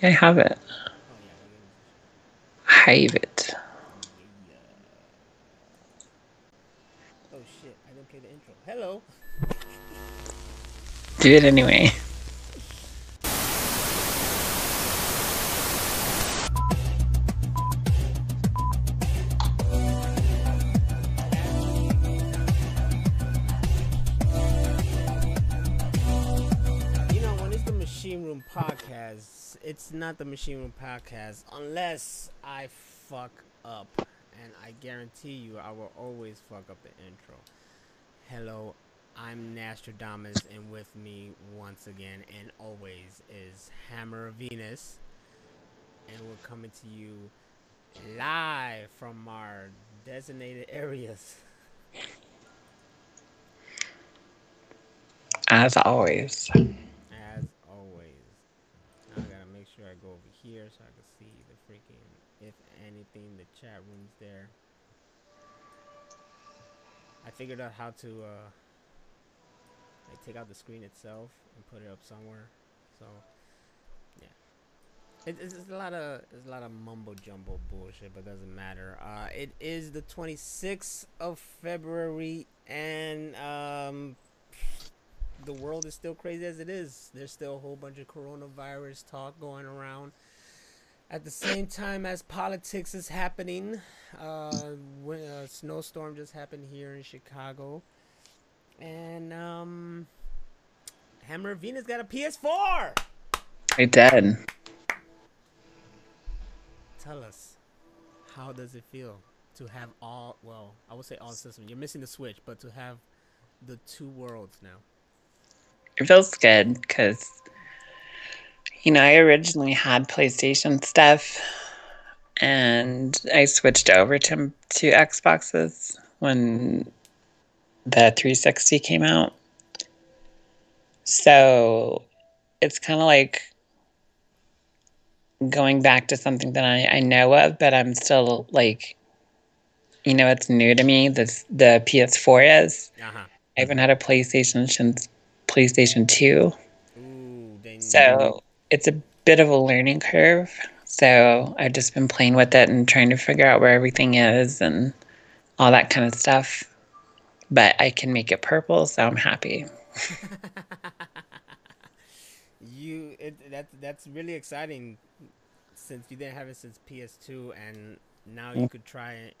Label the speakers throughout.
Speaker 1: Yeah, I have it.
Speaker 2: Oh
Speaker 1: Have it.
Speaker 2: Oh shit, I didn't play the intro. Hello.
Speaker 1: Do it anyway.
Speaker 2: It's not the Machine Room podcast unless I fuck up. And I guarantee you, I will always fuck up the intro. Hello, I'm Nostradamus, and with me once again and always is Hammer Venus. And we're coming to you live from our designated areas.
Speaker 1: As always.
Speaker 2: as always. Now I gotta make sure I go over here so I can see the freaking, if anything, the chat room's there. I figured out how to uh, like take out the screen itself and put it up somewhere. So yeah, it, it's, it's a lot of it's a lot of mumbo jumbo bullshit, but doesn't matter. Uh, it is the 26th of February, and um, the world is still crazy as it is. There's still a whole bunch of coronavirus talk going around. At the same time as politics is happening, uh, when a snowstorm just happened here in Chicago, and um, Hammer Venus got a PS4.
Speaker 1: I did.
Speaker 2: Tell us, how does it feel to have all? Well, I would say all systems. You're missing the Switch, but to have the two worlds now.
Speaker 1: It feels good because, you know, I originally had PlayStation stuff and I switched over to, to Xboxes when the 360 came out. So it's kind of like going back to something that I, I know of, but I'm still like, you know, it's new to me. This the PS4 is.
Speaker 2: Uh huh.
Speaker 1: I haven't had a PlayStation since PlayStation 2.
Speaker 2: Ooh,
Speaker 1: So it's a bit of a learning curve. So I've just been playing with it and trying to figure out where everything is and all that kind of stuff. But I can make it purple, so I'm happy.
Speaker 2: you it that's that's really exciting since you didn't have it since PS2 and now you could try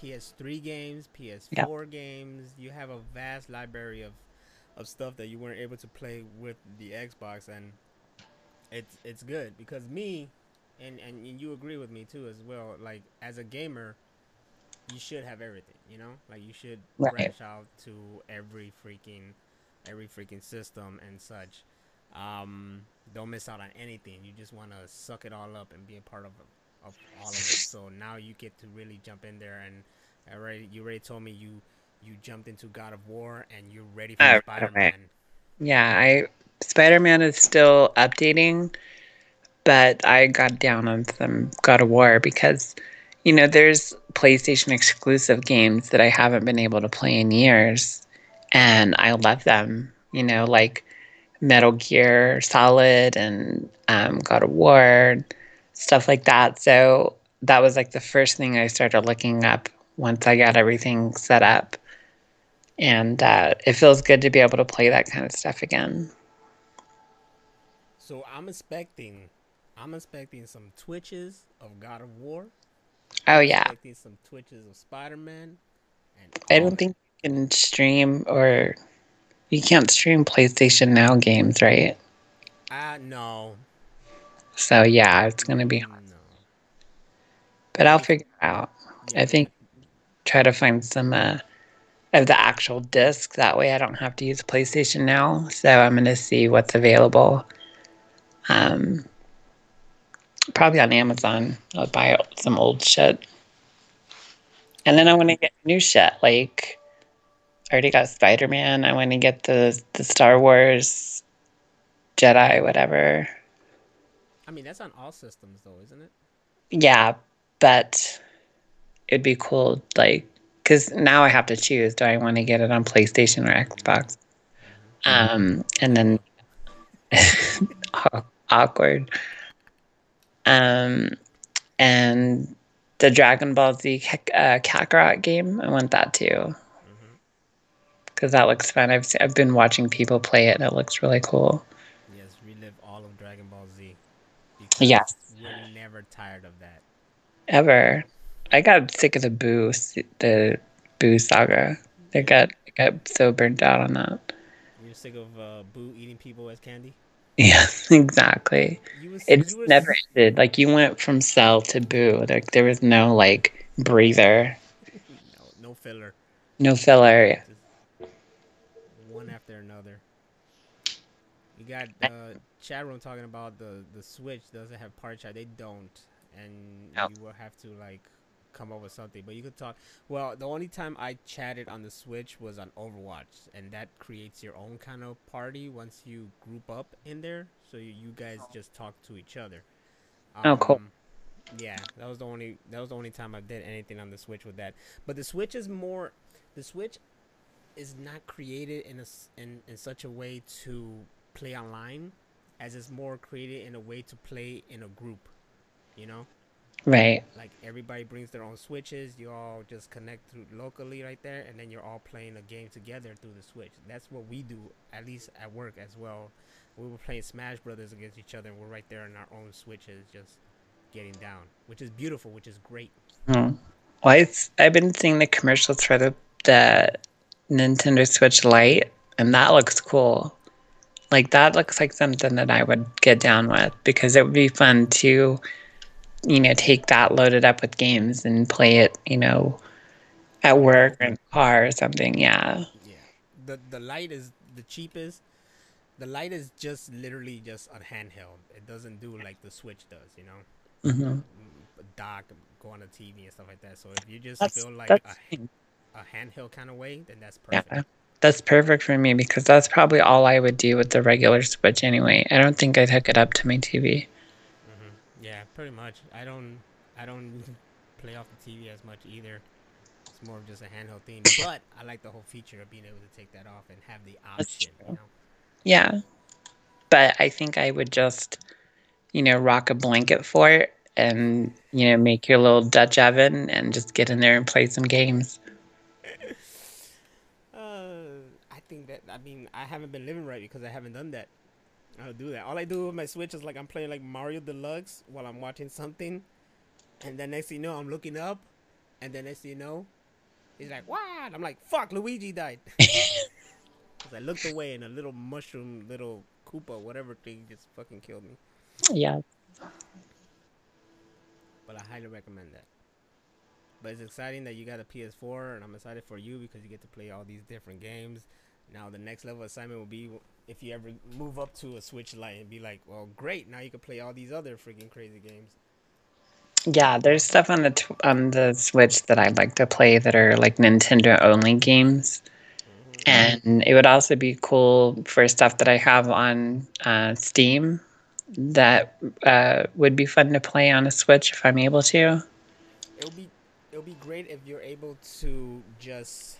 Speaker 2: PS3 games, PS4 games. You have a vast library of of stuff that you weren't able to play with the Xbox and it's it's good because me and and you agree with me too as well like as a gamer you should have everything, you know? Like you should
Speaker 1: Right.
Speaker 2: branch out to every freaking every freaking system and such. Um, don't miss out on anything. You just want to suck it all up and be a part of of all of it. So now you get to really jump in there and already you already told me you you jumped into God of War and you're ready for
Speaker 1: Oh.
Speaker 2: Spider Man.
Speaker 1: Yeah, I Spider-Man is still updating, but I got down on some God of War because you know, there's PlayStation exclusive games that I haven't been able to play in years and I love them, you know, like Metal Gear Solid and um, God of War, stuff like that. So that was like the first thing I started looking up once I got everything set up. And uh, it feels good to be able to play that kind of stuff again.
Speaker 2: So I'm expecting I'm expecting some twitches of God of War.
Speaker 1: Oh, yeah.
Speaker 2: I'm expecting some twitches of Spider Man.
Speaker 1: I don't think you can stream or you can't stream PlayStation Now games, right?
Speaker 2: Ah no.
Speaker 1: So, yeah, it's going to be hard.
Speaker 2: No.
Speaker 1: But I'll figure it out.
Speaker 2: Yeah,
Speaker 1: I think try to find some uh, of the actual disc. That way I don't have to use PlayStation now. So I'm going to see what's available. Um, probably on Amazon. I'll buy some old shit. And then I want to get new shit. Like, I already got Spider Man. I want to get the, the Star Wars Jedi, whatever.
Speaker 2: I mean that's on all systems though, isn't it?
Speaker 1: Yeah, but it'd be cool, like, because now I have to choose: do I want to get it on PlayStation or Xbox? Um, and then awkward. Um, and the Dragon Ball Z uh, Kakarot game, I want that too. Because that looks fun. I've, I've been watching people play it and it looks really cool.
Speaker 2: Yes, relive all of Dragon Ball Z.
Speaker 1: Yes.
Speaker 2: We're never tired of that.
Speaker 1: Ever. I got sick of the Boo, the Boo saga. I got, I got so burnt out on that.
Speaker 2: You're sick of uh, Boo eating people as candy?
Speaker 1: Yeah, exactly. Was, it just never ended. Like you went from Cell to Boo. Like there was no like breather.
Speaker 2: No, no filler.
Speaker 1: No filler.
Speaker 2: Just one after another. You got uh, chat room talking about the the Switch doesn't have part chat. They don't, and you will have to like come up with something. But you could talk. Well, the only time I chatted on the Switch was on Overwatch, and that creates your own kind of party once you group up in there. So you, you guys just talk to each other.
Speaker 1: Um, oh, cool. Um,
Speaker 2: yeah, that was the only that was the only time I did anything on the Switch with that. But the Switch is more. The Switch is not created in a in in such a way to play online, as it's more created in a way to play in a group. You know.
Speaker 1: Right.
Speaker 2: Like everybody brings their own switches. You all just connect through locally right there, and then you're all playing a game together through the switch. That's what we do, at least at work as well. We were playing Smash Brothers against each other, and we're right there in our own switches, just getting down, which is beautiful, which is great.
Speaker 1: Hmm. Well, I've, I've been seeing the commercials for the the Nintendo Switch Lite, and that looks cool. Like that looks like something that I would get down with because it would be fun to you know, take that loaded up with games and play it, you know, at work or in the car or something. Yeah.
Speaker 2: Yeah. The the light is the cheapest. The light is just literally just a handheld. It doesn't do like the Switch does, you know. Mm-hmm. Mm, dock, go on the TV and stuff like that. So if you just that's, feel like a, a handheld kind of way, then that's perfect. Yeah.
Speaker 1: That's perfect for me because that's probably all I would do with the regular Switch anyway. I don't think I'd hook it up to my TV.
Speaker 2: Yeah, pretty much. I don't I don't play off the TV as much either. It's more of just a handheld thing. But I like the whole feature of being able to take that off and have the option. You know?
Speaker 1: Yeah, but I think I would just, you know, rock a blanket for it and you know make your little Dutch oven and just get in there and play some games.
Speaker 2: uh, I think that I mean I haven't been living right because I haven't done that. I'll do that. All I do with my Switch is like I'm playing like Mario Deluxe while I'm watching something, and then next thing you know, I'm looking up, and then next thing you know, he's like, "What?" I'm like, "Fuck, Luigi died." I looked away, and a little mushroom, little Koopa, whatever thing, just fucking killed me.
Speaker 1: Yeah.
Speaker 2: But I highly recommend that. But it's exciting that you got a PS4, and I'm excited for you because you get to play all these different games. Now the next level assignment will be if you ever move up to a Switch Lite and be like, well, great, now you can play all these other freaking crazy games.
Speaker 1: Yeah, there's stuff on the tw- on the Switch that I'd like to play that are like Nintendo only games. Mm-hmm. And it would also be cool for stuff that I have on uh, Steam that uh, would be fun to play on a Switch if I'm able to.
Speaker 2: It'll be it'll be great if you're able to just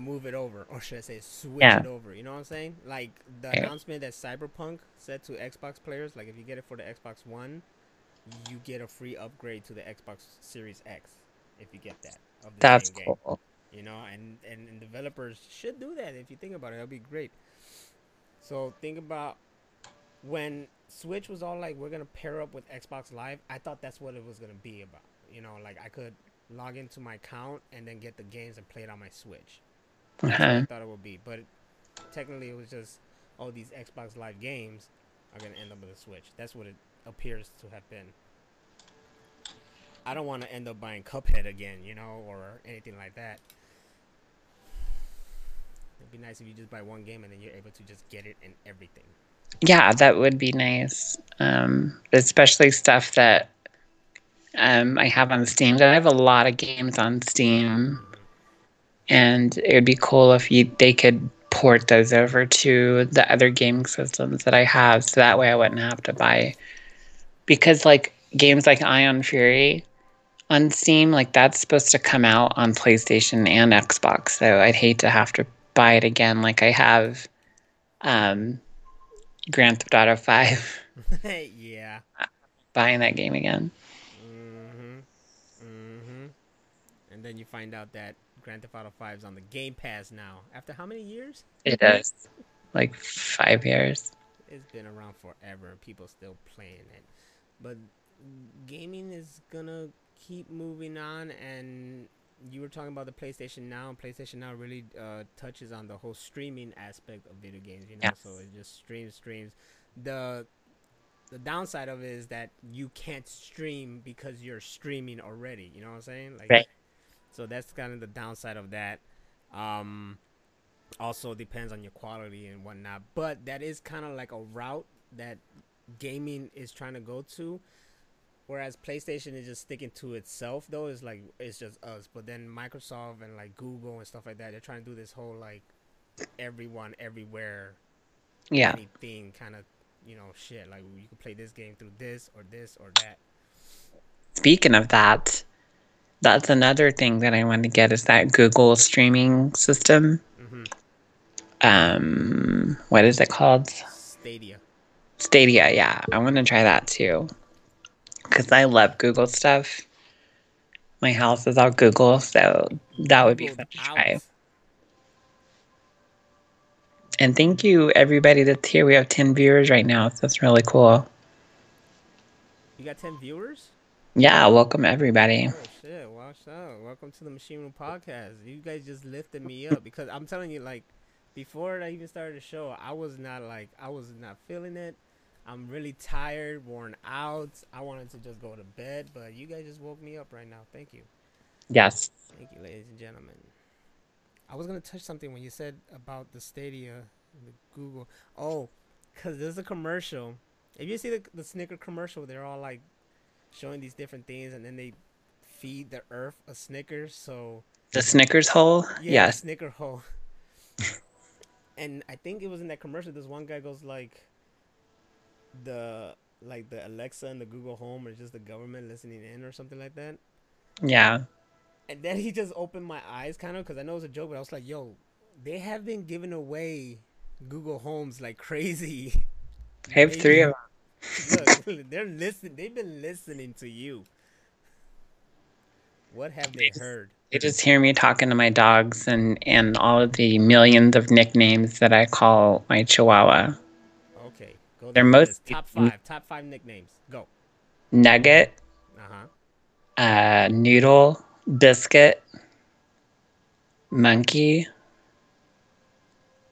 Speaker 2: move it over, or should I say switch yeah. it over? You know what I'm saying? Like the yeah. announcement that Cyberpunk said to Xbox players, like if you get it for the Xbox One, you get a free upgrade to the Xbox Series X if you get that.
Speaker 1: That's cool. Game.
Speaker 2: You know, and, and and developers should do that if you think about it. That'd be great. So think about when Switch was all like, we're gonna pair up with Xbox Live. I thought that's what it was gonna be about. You know, like I could log into my account and then get the games and play it on my Switch. Uh-huh. I thought it would be. But technically, it was just all these Xbox Live games are gonna end up with a Switch. That's what it appears to have been. I don't want to end up buying Cuphead again, you know, or anything like that. It'd be nice if you just buy one game and then you're able to just get it and everything.
Speaker 1: Yeah, that would be nice. Um, especially stuff that um, I have on Steam. I have a lot of games on Steam and it would be cool if you they could port those over to the other gaming systems that I have, so that way I wouldn't have to buy. Because like games like Ion Fury on Steam, like that's supposed to come out on PlayStation and Xbox, so I'd hate to have to buy it again, like I have um, Grand Theft Auto Five.
Speaker 2: yeah.
Speaker 1: Buying that game again.
Speaker 2: Mm Mhm. Mm Mhm. And then you find out that Grand Theft Auto 5 is on the Game Pass now. After how many years?
Speaker 1: It does. like five years.
Speaker 2: It's been around forever. People still playing it. But gaming is gonna keep moving on and you were talking about the PlayStation Now, and PlayStation Now really uh, touches on the whole streaming aspect of video games. You know,
Speaker 1: Yes.
Speaker 2: so it just streams, streams. The the downside of it is that you can't stream because you're streaming already. You know what I'm saying? Like,
Speaker 1: Right.
Speaker 2: So that's kind of the downside of that. Um, also depends on your quality and whatnot, but that is kind of like a route that gaming is trying to go to. Whereas PlayStation is just sticking to itself, though, it's like it's just us. But then Microsoft and like Google and stuff like that, they're trying to do this whole like everyone, everywhere,
Speaker 1: Yeah.
Speaker 2: anything kind of, you know, shit. Like you can play this game through this or this or that.
Speaker 1: Speaking of that, that's another thing that I want to get is that Google streaming system.
Speaker 2: hmm
Speaker 1: Um, what is it called?
Speaker 2: Stadia.
Speaker 1: Stadia. Yeah, I want to try that too. Because I love Google stuff. My house is all Google, so that would be fun to
Speaker 2: out.
Speaker 1: try. And thank you, everybody that's here. We have 10 viewers right now, so that's really cool.
Speaker 2: You got ten viewers?
Speaker 1: Yeah, welcome everybody.
Speaker 2: Oh Watch out! Welcome to the Machine Room Podcast. You guys just lifted me up because I'm telling you, like, before I even started the show, I was not like I was not feeling it. I'm really tired, worn out. I wanted to just go to bed, but you guys just woke me up right now. Thank you,
Speaker 1: Yes.
Speaker 2: thank you, ladies and gentlemen. I was gonna touch something when you said about the Stadia, the Google. Oh, cause there's a commercial. If you see the the Snicker commercial, they're all like showing these different things, and then they feed the Earth a Snickers. So
Speaker 1: The Snickers hole?
Speaker 2: yeah,
Speaker 1: yes.
Speaker 2: Snicker hole. and I think it was in that commercial. This one guy goes like, the like the Alexa and the Google Home or just the government listening in or something like that.
Speaker 1: Yeah.
Speaker 2: And then he just opened my eyes, kind of, because I know it's a joke, but I was like, yo, they have been giving away Google Homes like crazy.
Speaker 1: I have three of
Speaker 2: Look, they're listening. They've been listening to you. What have they
Speaker 1: They just-
Speaker 2: heard?
Speaker 1: They just hear me talking to my dogs and, and all of the millions of nicknames that I call my chihuahua.
Speaker 2: Okay, go.
Speaker 1: They're
Speaker 2: down the list.
Speaker 1: mostly-
Speaker 2: top five. Top five nicknames. Go.
Speaker 1: Nugget,
Speaker 2: Uh huh.
Speaker 1: uh, Noodle, Biscuit, Monkey,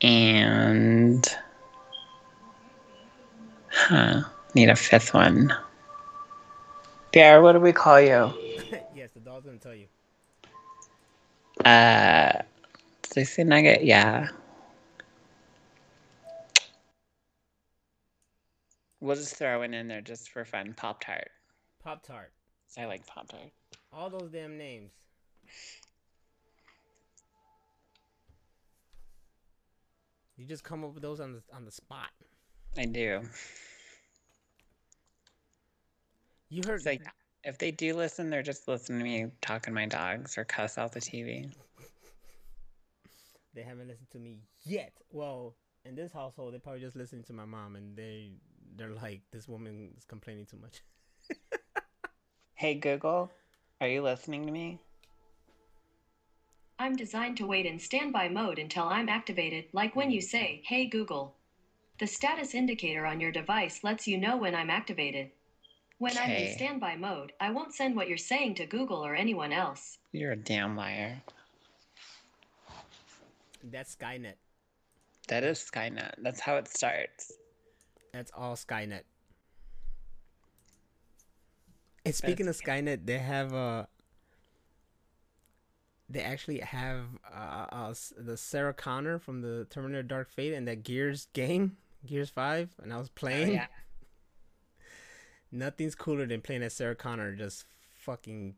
Speaker 1: and. Huh. Need a fifth one. Bear, what do we call you?
Speaker 2: The gonna tell you.
Speaker 1: Uh, say nugget? Yeah. We'll just throw it in there just for fun. Pop Tart.
Speaker 2: Pop Tart.
Speaker 1: I like Pop Tart.
Speaker 2: All those damn names. You just come up with those on the on the spot.
Speaker 1: I do.
Speaker 2: You heard
Speaker 1: It's like if they do listen, they're just listening to me talking to my dogs or cuss out the TV.
Speaker 2: they haven't listened to me yet. Well, in this household, they probably just listening to my mom, and they they're like, this woman is complaining too much.
Speaker 1: Hey Google, are you listening to me?
Speaker 3: I'm designed to wait in standby mode until I'm activated, like when you say, Hey Google. The status indicator on your device lets you know when I'm activated. When I'm in standby mode, I won't send what you're saying to Google or anyone else.
Speaker 1: You're a damn liar.
Speaker 2: That's Skynet.
Speaker 1: That is Skynet. That's how it starts.
Speaker 2: That's all Skynet. And speaking of Skynet, they have a. they actually have uh, uh the Sarah Connor from the Terminator Dark Fate and that Gears game, Gears 5, and I was
Speaker 1: Oh,
Speaker 2: playing.
Speaker 1: yeah.
Speaker 2: Nothing's cooler than playing as Sarah Connor just fucking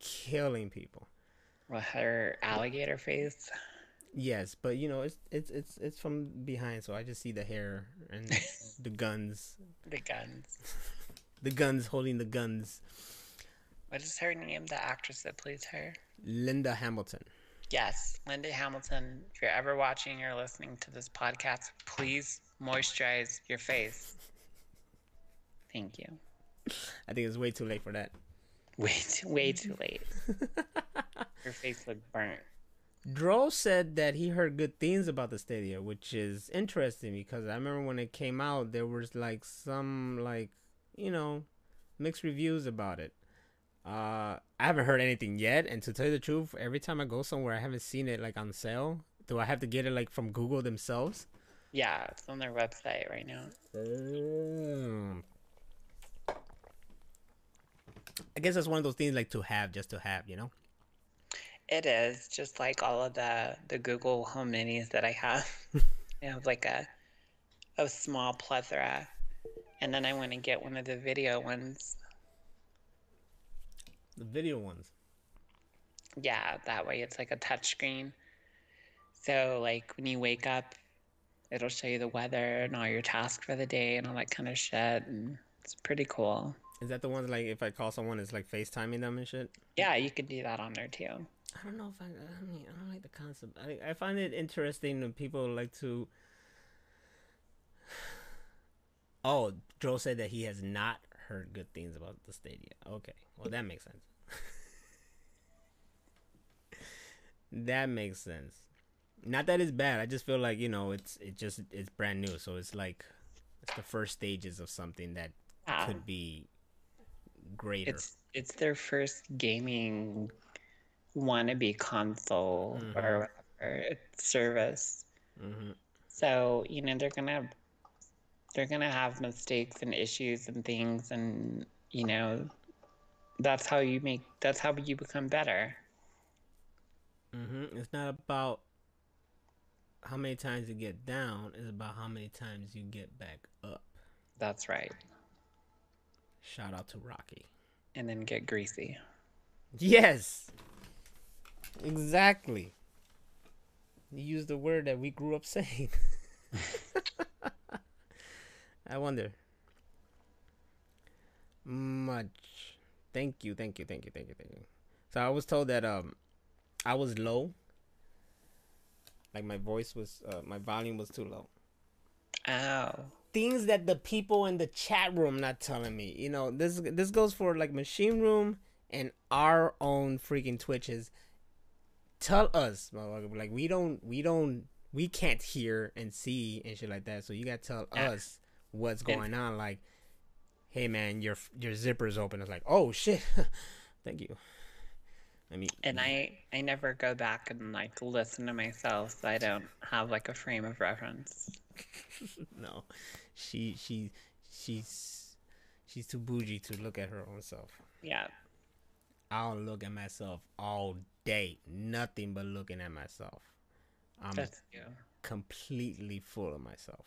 Speaker 2: killing people.
Speaker 1: With her alligator face.
Speaker 2: Yes, but you know, it's it's it's it's from behind, so I just see the hair and the guns.
Speaker 1: The guns.
Speaker 2: The guns holding the guns.
Speaker 1: What is her name? The actress that plays her?
Speaker 2: Linda Hamilton.
Speaker 1: Yes, Linda Hamilton. If you're ever watching or listening to this podcast, please moisturize your face. Thank you.
Speaker 2: I think it's way too late for that.
Speaker 1: Way too, way too late. Your face looked burnt.
Speaker 2: Dro said that he heard good things about the Stadia, which is interesting because I remember when it came out, there was like some like you know mixed reviews about it. Uh, I haven't heard anything yet, and to tell you the truth, every time I go somewhere, I haven't seen it like on sale. Do I have to get it like from Google themselves?
Speaker 1: Yeah, it's on their website right now.
Speaker 2: Um, I guess that's one of those things like to have just to have, you know.
Speaker 1: It is just like all of the the Google Home Minis that I have. I have like a a small plethora, and then I want to get one of the video ones.
Speaker 2: The video ones.
Speaker 1: Yeah, that way it's like a touch screen. So like when you wake up, it'll show you the weather and all your tasks for the day and all that kind of shit, and it's pretty cool.
Speaker 2: Is that the ones like if I call someone, it's like FaceTiming them and shit?
Speaker 1: Yeah, you can do that on there too.
Speaker 2: I don't know if I. I mean, I don't like the concept. I I find it interesting when people like to. Oh, Joe said that he has not heard good things about the Stadia. Okay, well that makes sense. that makes sense. Not that it's bad. I just feel like you know it's it just it's brand new, so it's like it's the first stages of something that
Speaker 1: Yeah.
Speaker 2: could be greater.
Speaker 1: It's it's their first gaming wannabe console or whatever service.
Speaker 2: hmm
Speaker 1: So you know they're gonna they're gonna have mistakes and issues and things, and you know that's how you make that's how you become better.
Speaker 2: hmm It's not about how many times you get down. It's about how many times you get back up.
Speaker 1: That's right.
Speaker 2: Shout out to Rocky.
Speaker 1: And then get greasy.
Speaker 2: Yes. Exactly. You used the word that we grew up saying. I wonder. Much. Thank you, thank you, thank you, thank you, thank you. So I was told that um I was low. Like my voice was uh, my volume was too low.
Speaker 1: Oh.
Speaker 2: Things that the people in the chat room not telling me. You know, this this goes for like machine room and our own freaking twitches. Tell us, motherfucker, like we don't we don't we can't hear and see and shit like that. So you gotta tell
Speaker 1: Yeah.
Speaker 2: us what's going on. Like, hey man, your your zipper's open. It's like, oh shit, thank you. I mean,
Speaker 1: And I I never go back and like listen to myself, so I don't have like a frame of reference.
Speaker 2: no, she she she's she's too bougie to look at her own self.
Speaker 1: Yeah.
Speaker 2: I'll look at myself all day, nothing but looking at myself. I'm
Speaker 1: That's you.
Speaker 2: completely full of myself.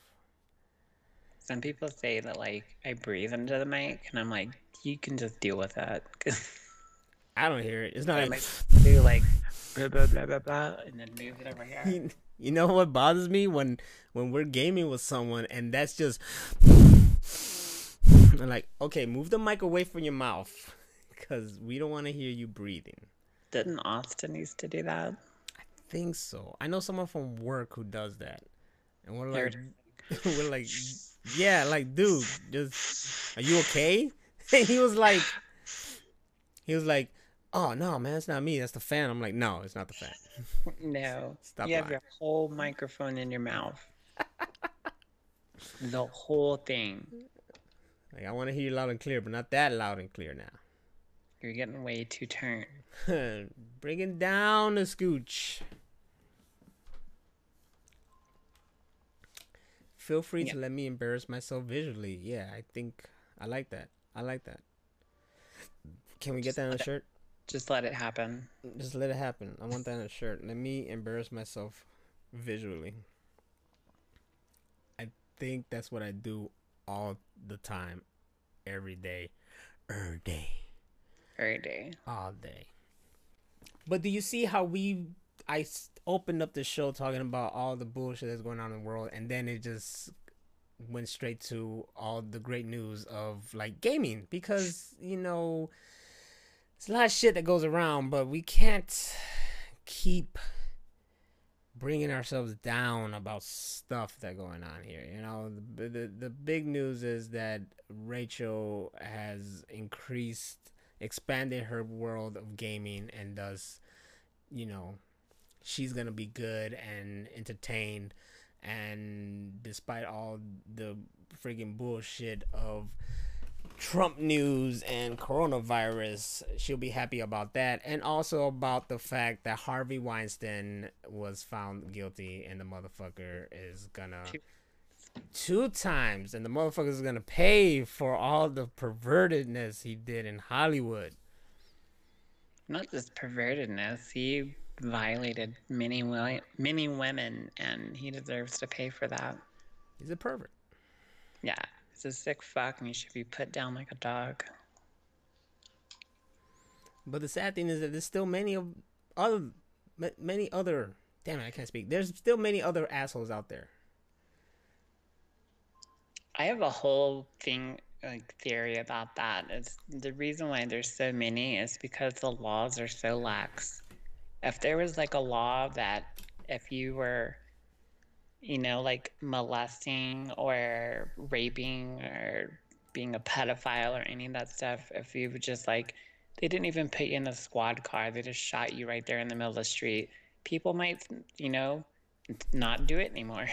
Speaker 1: Some people say that like I breathe into the mic, and I'm like, you can just deal with that.
Speaker 2: I don't hear it. It's not
Speaker 1: I
Speaker 2: like,
Speaker 1: like do like blah blah blah blah blah, and then move it over here.
Speaker 2: you, know what bothers me when when we're gaming with someone and that's just I'm like, okay, move the mic away from your mouth because we don't want to hear you breathing.
Speaker 1: Didn't Austin used to do that?
Speaker 2: I think so. I know someone from work who does that, and we're like, we're like, yeah, like, dude, just, are you okay? And he was like, he was like, oh no, man, it's not me, that's the fan. I'm like, no, it's not the fan.
Speaker 1: No.
Speaker 2: Stop
Speaker 1: you have your whole microphone in your mouth. the whole thing.
Speaker 2: Like, I want to hear you loud and clear, but not that loud and clear now.
Speaker 1: You're getting way too turned.
Speaker 2: Bringing down the scooch. Feel free to let me embarrass myself visually. Yeah, I think I like that. I like that. Can we get that on a shirt?
Speaker 1: Just let it happen.
Speaker 2: Just let it happen. I want that on a shirt. Let me embarrass myself visually. I think that's what I do all the time, every day, every day
Speaker 1: Every day.
Speaker 2: all day. But do you see how we I opened up the show talking about all the bullshit that's going on in the world, and then it just went straight to all the great news of like gaming because you know a lot of shit that goes around, but we can't keep bringing ourselves down about stuff that going on here. You know, the, the the big news is that Rachel has increased, expanded her world of gaming, and thus, you know, she's gonna be good and entertained. And despite all the freaking bullshit of Trump news and coronavirus, she'll be happy about that. And also about the fact that Harvey Weinstein was found guilty and the motherfucker is gonna two times and the motherfucker is gonna pay for all the pervertedness he did in Hollywood.
Speaker 1: Not just pervertedness, he violated many many women and he deserves to pay for that.
Speaker 2: He's a pervert.
Speaker 1: Yeah, he's a sick fuck and he should be put down like a dog.
Speaker 2: But the sad thing is that there's still many of other many other damn it I can't speak. There's still many other assholes out there.
Speaker 1: I have a whole thing like theory about that. It's the reason why there's so many is because the laws are so lax. If there was like a law that if you were you know, like molesting or raping or being a pedophile or any of that stuff, if you just like, they didn't even put you in a squad car, they just shot you right there in the middle of the street, people might, you know, not do it anymore.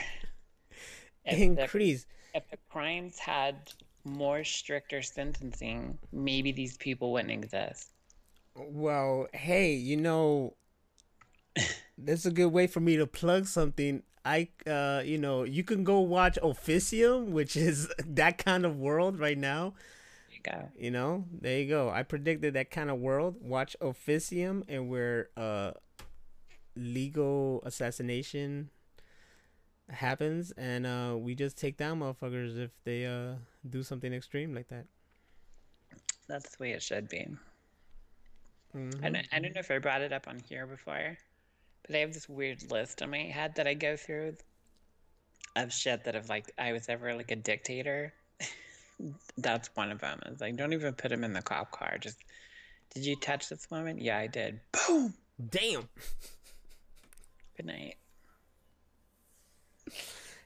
Speaker 2: if Increase.
Speaker 1: The, if the crimes had more stricter sentencing, maybe these people wouldn't exist.
Speaker 2: Well, hey, you know, that's a good way for me to plug something. I uh you know you can go watch Officium, which is that kind of world right now.
Speaker 1: You go.
Speaker 2: You know, there you go. I predicted that kind of world. Watch Officium, and where uh legal assassination happens, and uh we just take down motherfuckers if they uh do something extreme like that.
Speaker 1: That's the way it should be. Mm-hmm. I don't, I don't know if I brought it up on here before. But I have this weird list in my head that I go through of shit that if like I was ever like a dictator, that's one of them. It's like don't even put him in the cop car. Just did you touch this woman? Yeah, I did. Boom.
Speaker 2: Damn.
Speaker 1: Good night.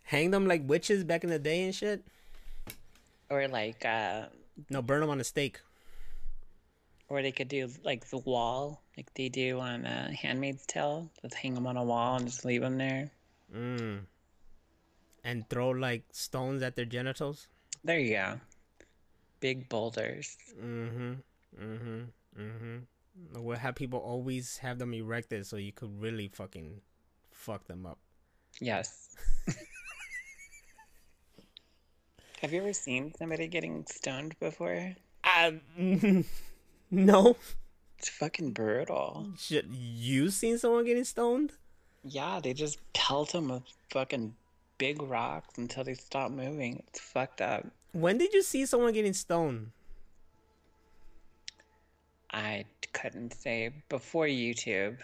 Speaker 2: Hang them like witches back in the day and shit.
Speaker 1: Or like uh
Speaker 2: no, burn them on a stake.
Speaker 1: Or they could do like the wall, like they do on uh, Handmaid's Tale. Just hang them on a wall and just leave them there.
Speaker 2: Mm. And throw like stones at their genitals.
Speaker 1: There you go. Big boulders.
Speaker 2: Mm-hmm. Mm-hmm. Mm-hmm. We'll have people always have them erected so you could really fucking fuck them up.
Speaker 1: Yes. have you ever seen somebody getting stoned before?
Speaker 2: Um, No.
Speaker 1: It's fucking brutal.
Speaker 2: Shit, you seen someone getting stoned?
Speaker 1: Yeah, they just pelt them with fucking big rocks until they stop moving. It's fucked up.
Speaker 2: When did you see someone getting stoned?
Speaker 1: I couldn't say. Before YouTube,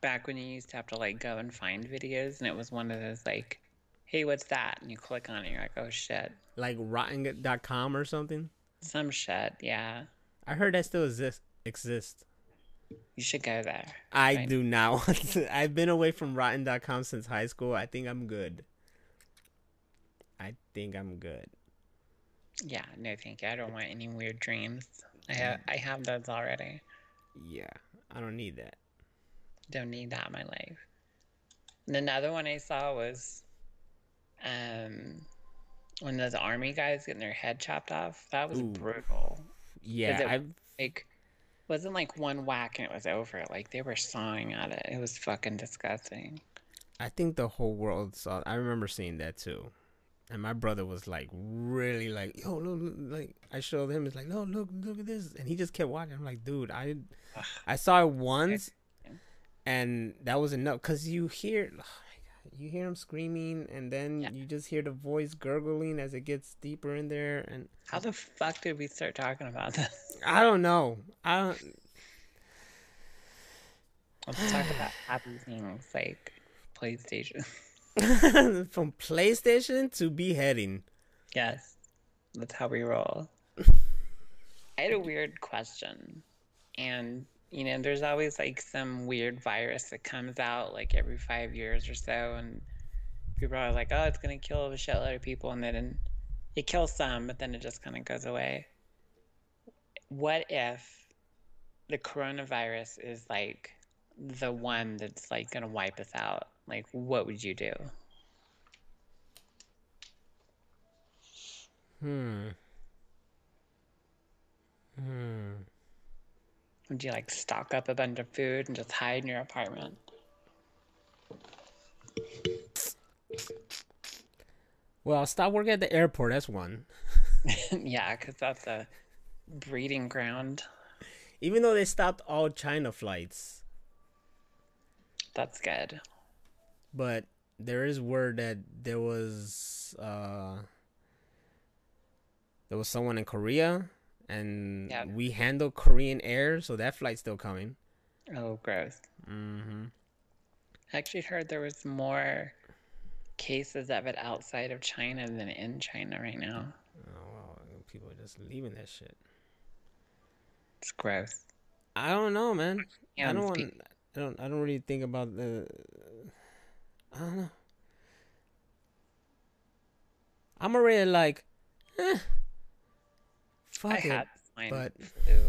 Speaker 1: back when you used to have to like go and find videos, and it was one of those like, "Hey, what's that?" and you click on it, and you're like, "Oh shit!"
Speaker 2: Like rotten.com or something.
Speaker 1: Some shit, yeah.
Speaker 2: I heard that still exist. Exist.
Speaker 1: You should go there.
Speaker 2: I right? do now. I've been away from Rotten.com since high school. I think I'm good. I think I'm good.
Speaker 1: Yeah, no, thank you. I don't want any weird dreams. I have I have those already.
Speaker 2: Yeah, I don't need that.
Speaker 1: Don't need that in my life. And another one I saw was, um, when those army guys getting their head chopped off. That was Ooh. brutal.
Speaker 2: Yeah, it, I
Speaker 1: like wasn't like one whack and it was over. Like they were sawing at it. It was fucking disgusting.
Speaker 2: I think the whole world saw. I remember seeing that too, and my brother was like really like, "Yo, look, look like I showed him. It's like, no, look, look at this," and he just kept watching. I'm like, dude, I, I saw it once, and that was enough because you hear you hear him screaming and then yeah. you just hear the voice gurgling as it gets deeper in there and
Speaker 1: how the fuck did we start talking about this?
Speaker 2: I don't know. I don't
Speaker 1: let's talk about happy things like playstation.
Speaker 2: From playstation to beheading.
Speaker 1: Yes. That's how we roll. I had a weird question and you know, there's always like some weird virus that comes out like every five years or so, and people are like, "Oh, it's gonna kill a shitload of people," and then it kills some, but then it just kind of goes away. What if the coronavirus is like the one that's like gonna wipe us out? Like, what would you do?
Speaker 2: Hmm. Hmm.
Speaker 1: Would you like stock up a bunch of food and just hide in your apartment?
Speaker 2: Well, stop working at the airport. That's one.
Speaker 1: yeah, because that's a breeding ground.
Speaker 2: Even though they stopped all China flights,
Speaker 1: That's good.
Speaker 2: but there is word that there was uh there was someone in Korea and
Speaker 1: Yeah.
Speaker 2: we handle Korean Air, so that flight's still coming.
Speaker 1: Oh, gross.
Speaker 2: Mm-hmm.
Speaker 1: I actually heard there was more cases of it outside of China than in China right now.
Speaker 2: Oh wow, people are just leaving that shit.
Speaker 1: It's gross.
Speaker 2: I don't know, man. I don't want. I don't. I don't really think about the. I don't know. I'm already like, eh. Fuck
Speaker 1: I
Speaker 2: it.
Speaker 1: had swine
Speaker 2: but-
Speaker 1: flu,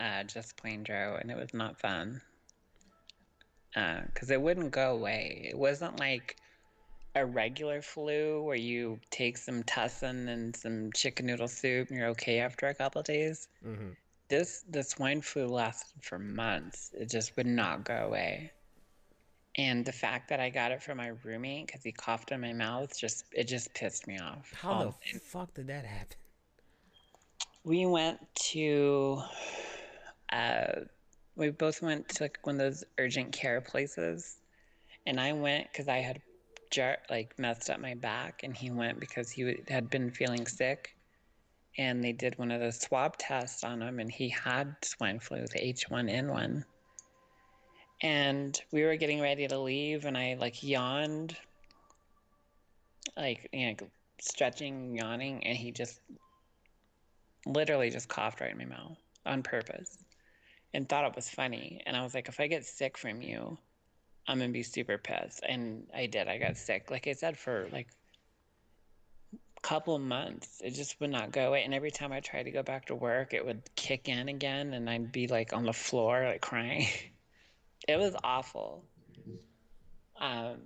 Speaker 1: uh, just plain Joe, and it was not fun. Because it wouldn't go away. It wasn't like a regular flu where you take some tussin and some chicken noodle soup and you're okay after a couple days.
Speaker 2: hmm
Speaker 1: This the swine flu lasted for months. It just would not go away. And the fact that I got it from my roommate because he coughed in my mouth just it just pissed me off.
Speaker 2: How the fuck did that happen?
Speaker 1: We went to uh we both went to like one of those urgent care places. And i went because i had jar- like messed up my back and he went because he had been feeling sick. And they did one of those swab tests on him and he had swine flu the h1n1 and we were getting ready to leave and i like yawned. Like you know stretching yawning and he just literally just coughed right in my mouth on purpose and thought it was funny. And I was like, if I get sick from you, I'm gonna be super pissed. And I did. I got sick, like I said, for like a couple months. It just would not go away. And every time I tried to go back to work, it would kick in again, and I'd be like on the floor, like crying. it was awful. Um,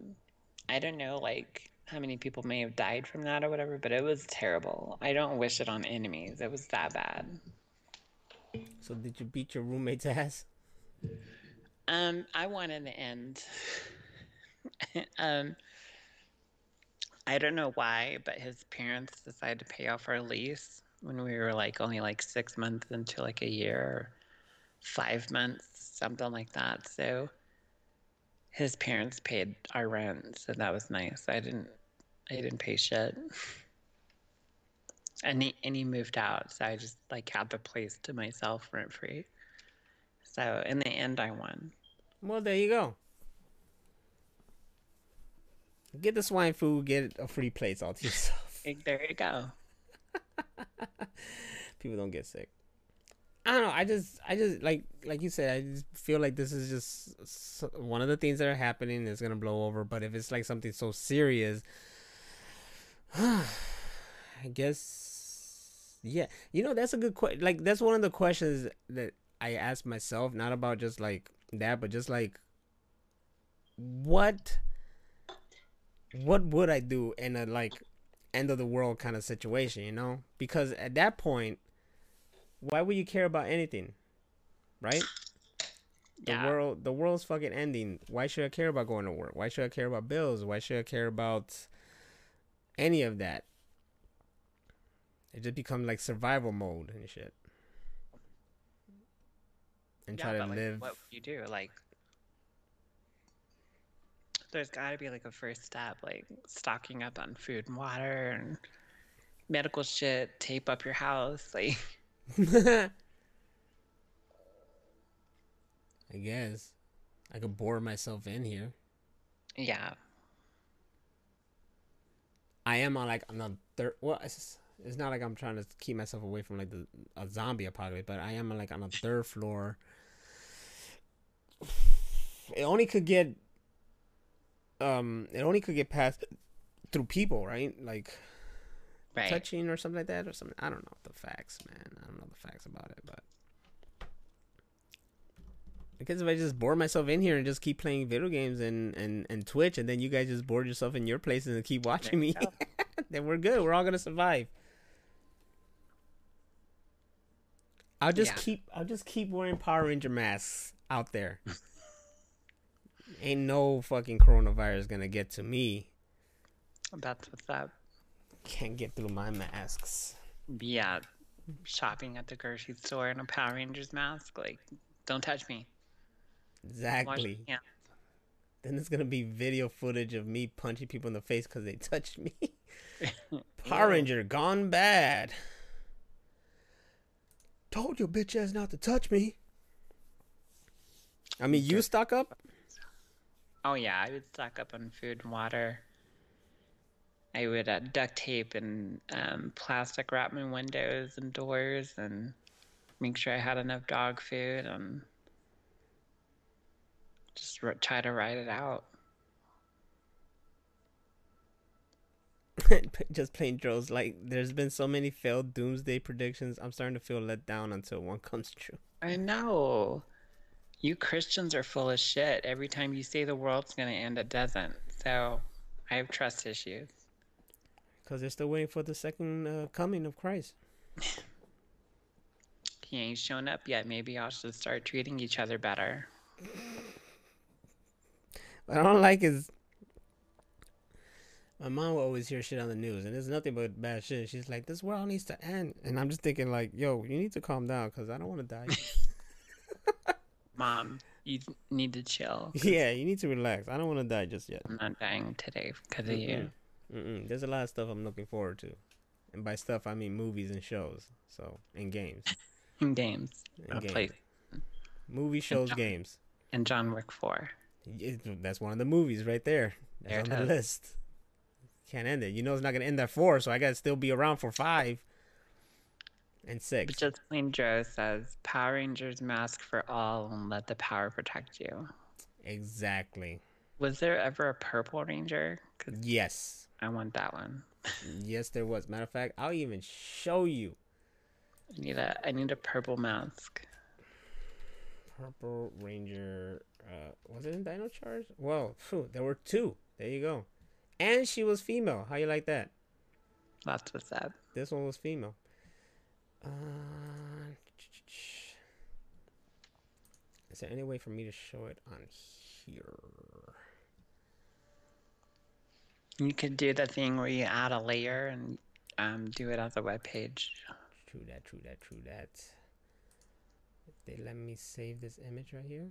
Speaker 1: I don't know, like how many people may have died from that or whatever, but it was terrible. I don't wish it on enemies. It was that bad.
Speaker 2: So did you beat your roommate's ass?
Speaker 1: Um, I won in the end. um, I don't know why, but his parents decided to pay off our lease when we were like only like six months into like a year or five months, something like that. So his parents paid our rent, so that was nice. I didn't, I didn't pay shit. And he and he moved out, so I just like had the place to myself rent free. So in the end, I won.
Speaker 2: Well, there you go. Get the swine flu, get a free place all to yourself.
Speaker 1: There you go.
Speaker 2: People don't get sick. I don't know. I just, I just like, like you said, I just feel like this is just one of the things that are happening is gonna blow over. But if it's like something so serious, I guess, yeah. You know, that's a good question. Like, that's one of the questions that I ask myself, not about just like that, but just like, what, what would I do in a like end of the world kind of situation, you know? Because at that point, why would you care about anything? Right? The world the world's fucking ending. Why should I care about going to work? Why should I care about bills? Why should I care about any of that? It just becomes like survival mode and shit. And try to
Speaker 1: like,
Speaker 2: live
Speaker 1: What you do? Like, there's got to be like a first step, like stocking up on food and water and medical shit. Tape up your house, like.
Speaker 2: I guess. I could bore myself in here.
Speaker 1: Yeah,
Speaker 2: I am on like on the third. Well, it's, it's not like I'm trying to keep myself away from like the a zombie apocalypse, but I am like on a third floor, it only could get um it only could get past through people, right? Like
Speaker 1: Right.
Speaker 2: touching or something like that or something. I don't know the facts, man. I don't know the facts about it, but because if I just bore myself in here and just keep playing video games and and and Twitch, and then you guys just bored yourself in your places and keep watching me, then we're good. We're all gonna survive. I'll just
Speaker 1: Yeah.
Speaker 2: keep I'll just keep wearing Power Ranger masks out there. Ain't no fucking coronavirus gonna get to me.
Speaker 1: That's what's up.
Speaker 2: Can't get through my masks.
Speaker 1: Yeah. Shopping at the grocery store in a Power Rangers mask. Like, don't touch me.
Speaker 2: Exactly.
Speaker 1: hands.
Speaker 2: Then there's gonna be video footage of me punching people in the face because they touched me. Power
Speaker 1: Ew.
Speaker 2: Ranger gone bad. Told your bitch ass not to touch me. I mean, you stock up.
Speaker 1: Oh yeah, I would stock up on food and water. I would uh, duct tape and um, plastic wrap my windows and doors and make sure I had enough dog food and just r- try to ride it out.
Speaker 2: Just plain drills. like there's been so many failed doomsday predictions. I'm starting to feel let down until one comes true.
Speaker 1: I know. You Christians are full of shit. Every time you say the world's going to end, it doesn't. So I have trust issues.
Speaker 2: Because they're still waiting for the second uh, coming of Christ.
Speaker 1: He ain't shown up yet. Maybe y'all should start treating each other better.
Speaker 2: What I don't like is my mom will always hear shit on the news, and it's nothing but bad shit. She's like, "This world needs to end," and I'm just thinking, like, "Yo, you need to calm down, cause I don't want to die."
Speaker 1: Mom, you need to chill.
Speaker 2: yeah, you need to relax. I don't want to die just yet.
Speaker 1: I'm not dying today because of you.
Speaker 2: Mm-mm. There's a lot of stuff I'm looking forward to, and by stuff I mean movies and shows. So and games,
Speaker 1: In games.
Speaker 2: and games.
Speaker 1: play
Speaker 2: movie shows,
Speaker 1: John-
Speaker 2: games.
Speaker 1: and John Wick 4.
Speaker 2: It- that's one of the movies right there. That's
Speaker 1: There
Speaker 2: on
Speaker 1: it
Speaker 2: the list. Can't end it. You know it's not gonna end at four, so I gotta still be around for five and six.
Speaker 1: But just plain Joe says Power Rangers mask for all and let the power protect you.
Speaker 2: Exactly.
Speaker 1: Was there ever a Purple Ranger? Because
Speaker 2: Yes.
Speaker 1: I want that one.
Speaker 2: Yes, there was. Matter of fact, I'll even show you.
Speaker 1: I need a I need a purple mask.
Speaker 2: Purple Ranger. Uh, was it in Dino Charge? Well, phew, there were two. There you go. And she was female. How you like that?
Speaker 1: That's what's up.
Speaker 2: This one was female. Uh, is there any way for me to show it on here?
Speaker 1: You could do the thing where you add a layer and um, do it as a web page.
Speaker 2: True that, true that, true that. They let me save this image right here.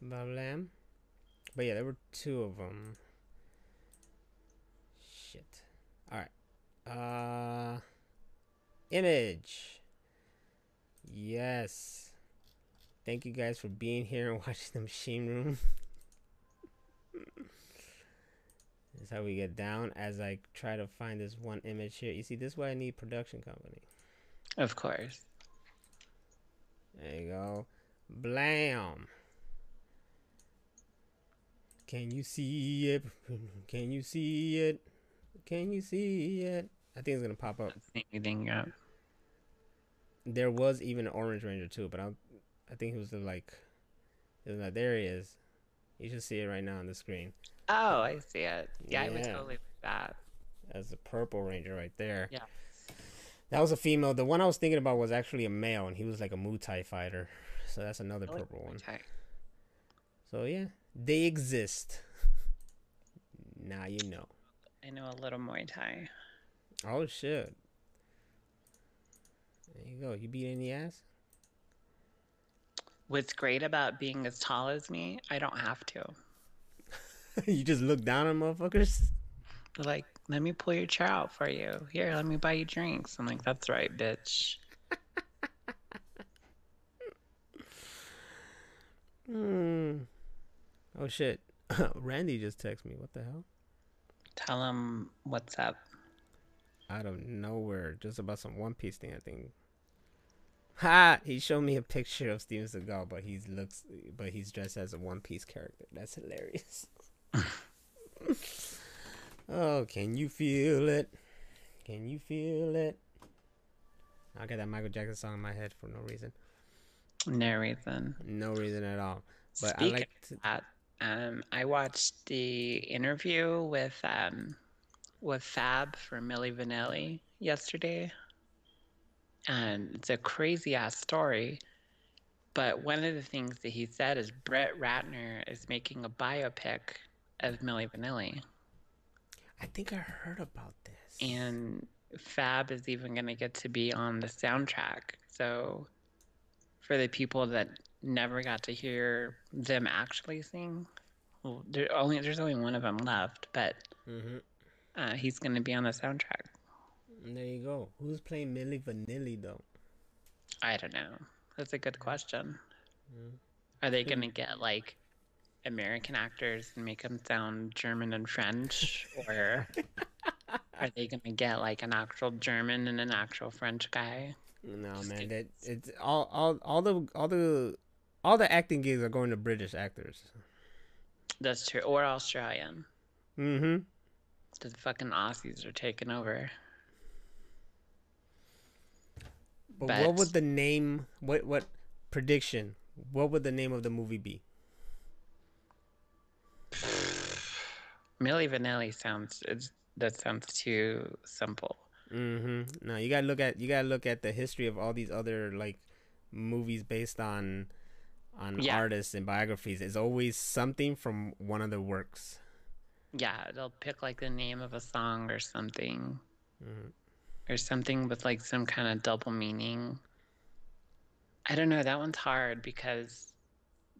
Speaker 2: Blah. But yeah, there were two of them. Shit. Alright. Uh, image. Yes. Thank you guys for being here and watching the machine room. this is how we get down as I try to find this one image here. You see, this is why I need production company.
Speaker 1: Of course.
Speaker 2: There you go. Blam. Can you see it? Can you see it? Can you see it? I think it's gonna pop up.
Speaker 1: Anything up.
Speaker 2: There was even an Orange Ranger too, but I, I think he was the like, it was like there he is. You should see it right now on the screen.
Speaker 1: Oh, I see it. Yeah, I would totally like that.
Speaker 2: That's the Purple Ranger right there.
Speaker 1: Yeah.
Speaker 2: That was a female. The one I was thinking about was actually a male, and he was like a Muay Thai fighter. So that's another
Speaker 1: like
Speaker 2: purple one.
Speaker 1: Okay.
Speaker 2: So yeah, they exist. now you know.
Speaker 1: I know a little Muay Thai.
Speaker 2: Oh shit. There you go. You beat any ass?
Speaker 1: What's great about being as tall as me, I don't have to.
Speaker 2: you just look down on motherfuckers?
Speaker 1: Like, let me pull your chair out for you. Here, let me buy you drinks. I'm like, that's right, bitch.
Speaker 2: Hmm. Oh shit. Randy just texted me. What the hell?
Speaker 1: Tell him what's up.
Speaker 2: Out of nowhere. Just about some One Piece thing, I think. Ha! He showed me a picture of Steven Seagal, but he's looks, but he's dressed as a One Piece character. That's hilarious. oh, can you feel it? Can you feel it? I got that Michael Jackson song in my head for no reason.
Speaker 1: No reason.
Speaker 2: No reason at all. But I like to,
Speaker 1: that, um, I watched the interview with um, with Fab from Milli Vanilli yesterday, and it's a crazy ass story. But one of the things that he said is Brett Ratner is making a biopic of Milli Vanilli,
Speaker 2: I think I heard about this.
Speaker 1: and Fab is even going to get to be on the soundtrack. So, for the people that never got to hear them actually sing, well, there only there's only one of them left, but
Speaker 2: hmm
Speaker 1: uh, he's going to be on the soundtrack.
Speaker 2: There you go. Who's playing Milli Vanilli though?
Speaker 1: I don't know. That's a good question.
Speaker 2: Mm.
Speaker 1: Are they going to get like American actors and make them sound German and French, or are they going to get like an actual German and an actual French guy?
Speaker 2: No
Speaker 1: Just
Speaker 2: man,
Speaker 1: kidding.
Speaker 2: that it's all all all the all the all the acting gigs are going to British actors.
Speaker 1: That's true. Or Australian.
Speaker 2: Mm-hmm.
Speaker 1: The fucking Aussies are taking over.
Speaker 2: But,
Speaker 1: But-
Speaker 2: what would the name? What what prediction? What would the name of the movie be?
Speaker 1: Milli Vanilli sounds it's, that sounds too simple.
Speaker 2: Mm-hmm. No, you gotta look at you gotta look at the history of all these other like movies based on on
Speaker 1: Yeah.
Speaker 2: artists and biographies. It's always something from one of their works.
Speaker 1: Yeah, they'll pick like the name of a song or something,
Speaker 2: Mhm.
Speaker 1: or something with like some kind of double meaning. I don't know. That one's hard because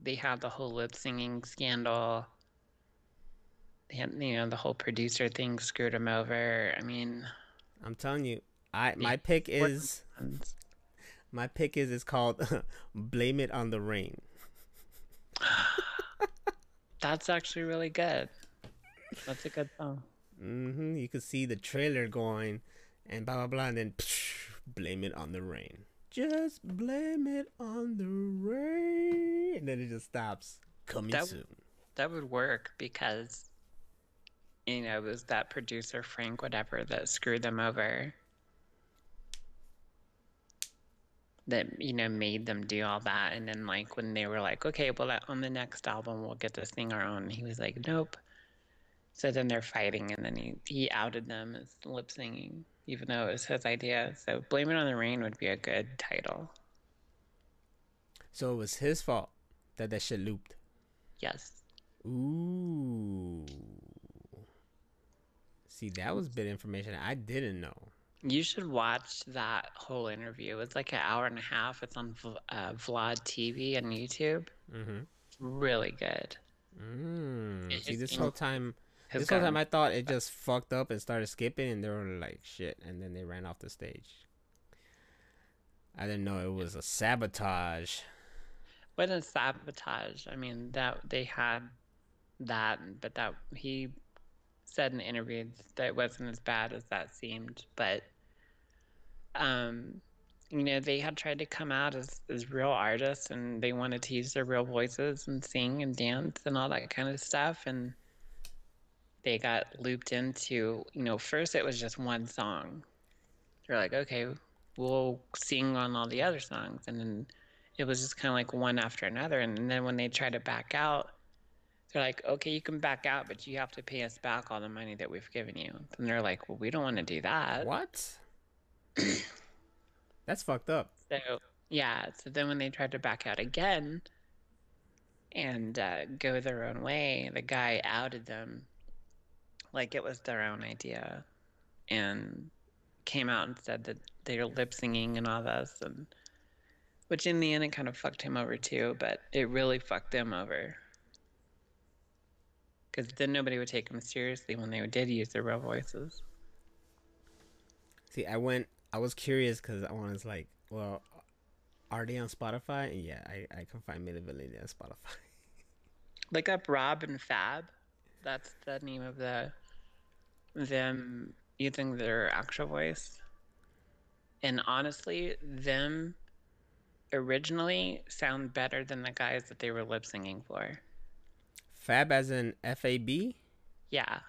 Speaker 1: they had the whole lip singing scandal. You know, the whole producer thing screwed him over. I mean,
Speaker 2: I'm telling you, I my pick is my pick is is called "Blame It on the Rain."
Speaker 1: that's actually really good. That's a good song.
Speaker 2: hmm You could see the trailer going, and blah blah blah, and then psh, blame it on the rain. Just blame it on the rain, and then it just stops. Coming
Speaker 1: That-
Speaker 2: soon.
Speaker 1: That would work because, you know, it was that producer Frank whatever that screwed them over. That you know made them do all that, and then like when they were like, okay, well on the next album we'll get to sing our own. He was like, nope. So then they're fighting, and then he he outed them as lip singing, even though it was his idea. So blame it on the rain would be a good title.
Speaker 2: So it was his fault that that shit looped.
Speaker 1: Yes.
Speaker 2: Ooh. See, that was bit information I didn't know.
Speaker 1: You should watch that whole interview. It's like an hour and a half. It's on uh, Vlad TV on YouTube.
Speaker 2: Mm-hmm.
Speaker 1: Really good.
Speaker 2: Mm.
Speaker 1: It
Speaker 2: See, this whole time, this whole time I thought it just fucked up and started skipping, and they were like, shit, and then they ran off the stage. I didn't know it was a sabotage.
Speaker 1: What a sabotage. I mean, that they had that, but that he said in interviews that it wasn't as bad as that seemed. But, um, you know, they had tried to come out as, as real artists and they wanted to use their real voices and sing and dance and all that kind of stuff. And they got looped into, you know, first it was just one song. They're like, okay, we'll sing on all the other songs. And then it was just kind of like one after another. And then when they tried to back out, they're like, okay, you can back out, but you have to pay us back all the money that we've given you. And they're like, well, we don't want to do that.
Speaker 2: What? That's fucked up.
Speaker 1: So, yeah. So then when they tried to back out again and uh, go their own way, the guy outed them like it was their own idea and came out and said that they were lip singing and all this. And which in the end, it kind of fucked him over too, but it really fucked them over. Because then nobody would take them seriously when they did use their real voices.
Speaker 2: See, I went. I was curious because I was like, well, are they on Spotify? And yeah, I I can find Milli Vanilli on Spotify.
Speaker 1: Look up Rob and Fab. That's the name of the them using their actual voice. And honestly, them originally sound better than the guys that they were lip singing for.
Speaker 2: Fab as in F A B.
Speaker 1: Yeah,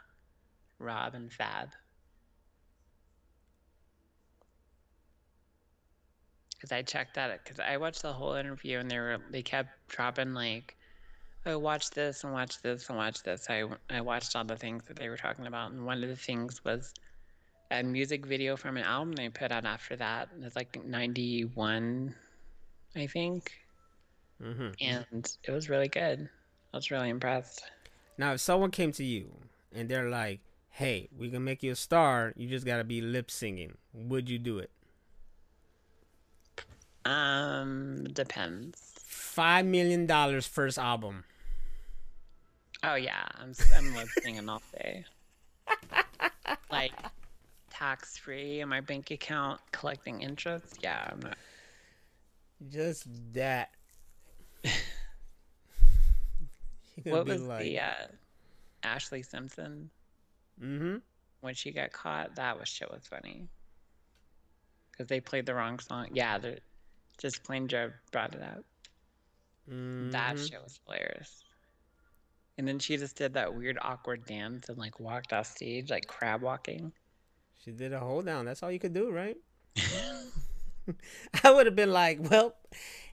Speaker 1: Rob and Fab. Because I checked that because I watched the whole interview and they were they kept dropping like, oh watch this and watch this and watch this. I I watched all the things that they were talking about and one of the things was a music video from an album they put out after that. It's like ninety one, I think,
Speaker 2: Mm-hmm.
Speaker 1: and it was really good. I was really impressed.
Speaker 2: Now, if someone came to you and they're like, "Hey, we can make you a star. You just gotta be lip singing," would you do it?
Speaker 1: Um, depends.
Speaker 2: Five million dollars first album.
Speaker 1: Oh yeah, I'm I'm lip singing all day. like tax free in my bank account collecting interest. Yeah, I'm not.
Speaker 2: Just that.
Speaker 1: What was
Speaker 2: like,
Speaker 1: the uh, Ashlee Simpson
Speaker 2: mm-hmm.
Speaker 1: when she got caught? That was shit was funny. Because they played the wrong song. Yeah, they're just plain Joe brought it up. That
Speaker 2: Mhm.
Speaker 1: shit was hilarious. And then she just did that weird awkward dance and like walked off stage like crab walking.
Speaker 2: She did a hold down. That's all you could do, right? I would have been like, "Well,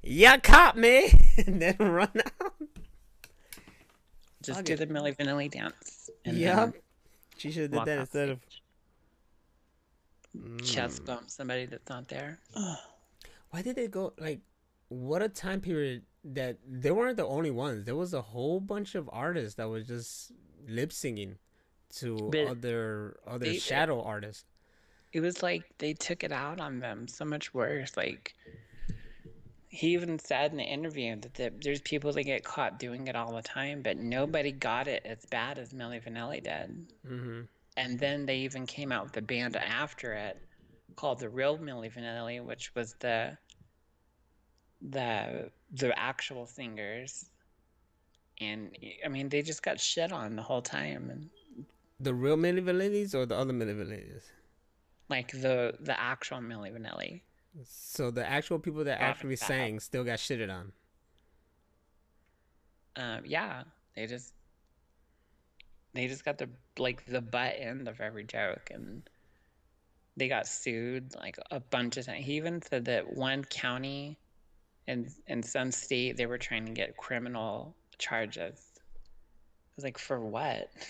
Speaker 2: you caught me," and then run out.
Speaker 1: Just do the Milli Vanilli dance. And
Speaker 2: Yep. She should have did that
Speaker 1: off
Speaker 2: instead of.
Speaker 1: stage. chest
Speaker 2: Mm.
Speaker 1: bump somebody that's not there.
Speaker 2: Why did they go like? What a time period that they weren't the only ones. There was a whole bunch of artists that was just lip singing to
Speaker 1: But
Speaker 2: other other
Speaker 1: they-
Speaker 2: shadow artists.
Speaker 1: It was like they took it out on them so much worse. Like he even said in the interview that the, there's people that get caught doing it all the time, but nobody got it as bad as Milli Vanilli did.
Speaker 2: Mm-hmm.
Speaker 1: And then they even came out with a band after it called the Real Milli Vanilli, which was the the the actual singers. And I mean, they just got shit on the whole time, and
Speaker 2: The real Milli Vanillis or the other Milli Vanillis?
Speaker 1: like the the actual Milli Vanilli.
Speaker 2: So the actual people that actually sang still got shitted on.
Speaker 1: Um, yeah, they just they just got the like the butt end of every joke, and they got sued like a bunch of times. He even said that one county in in some state they were trying to get criminal charges. I was like, for what?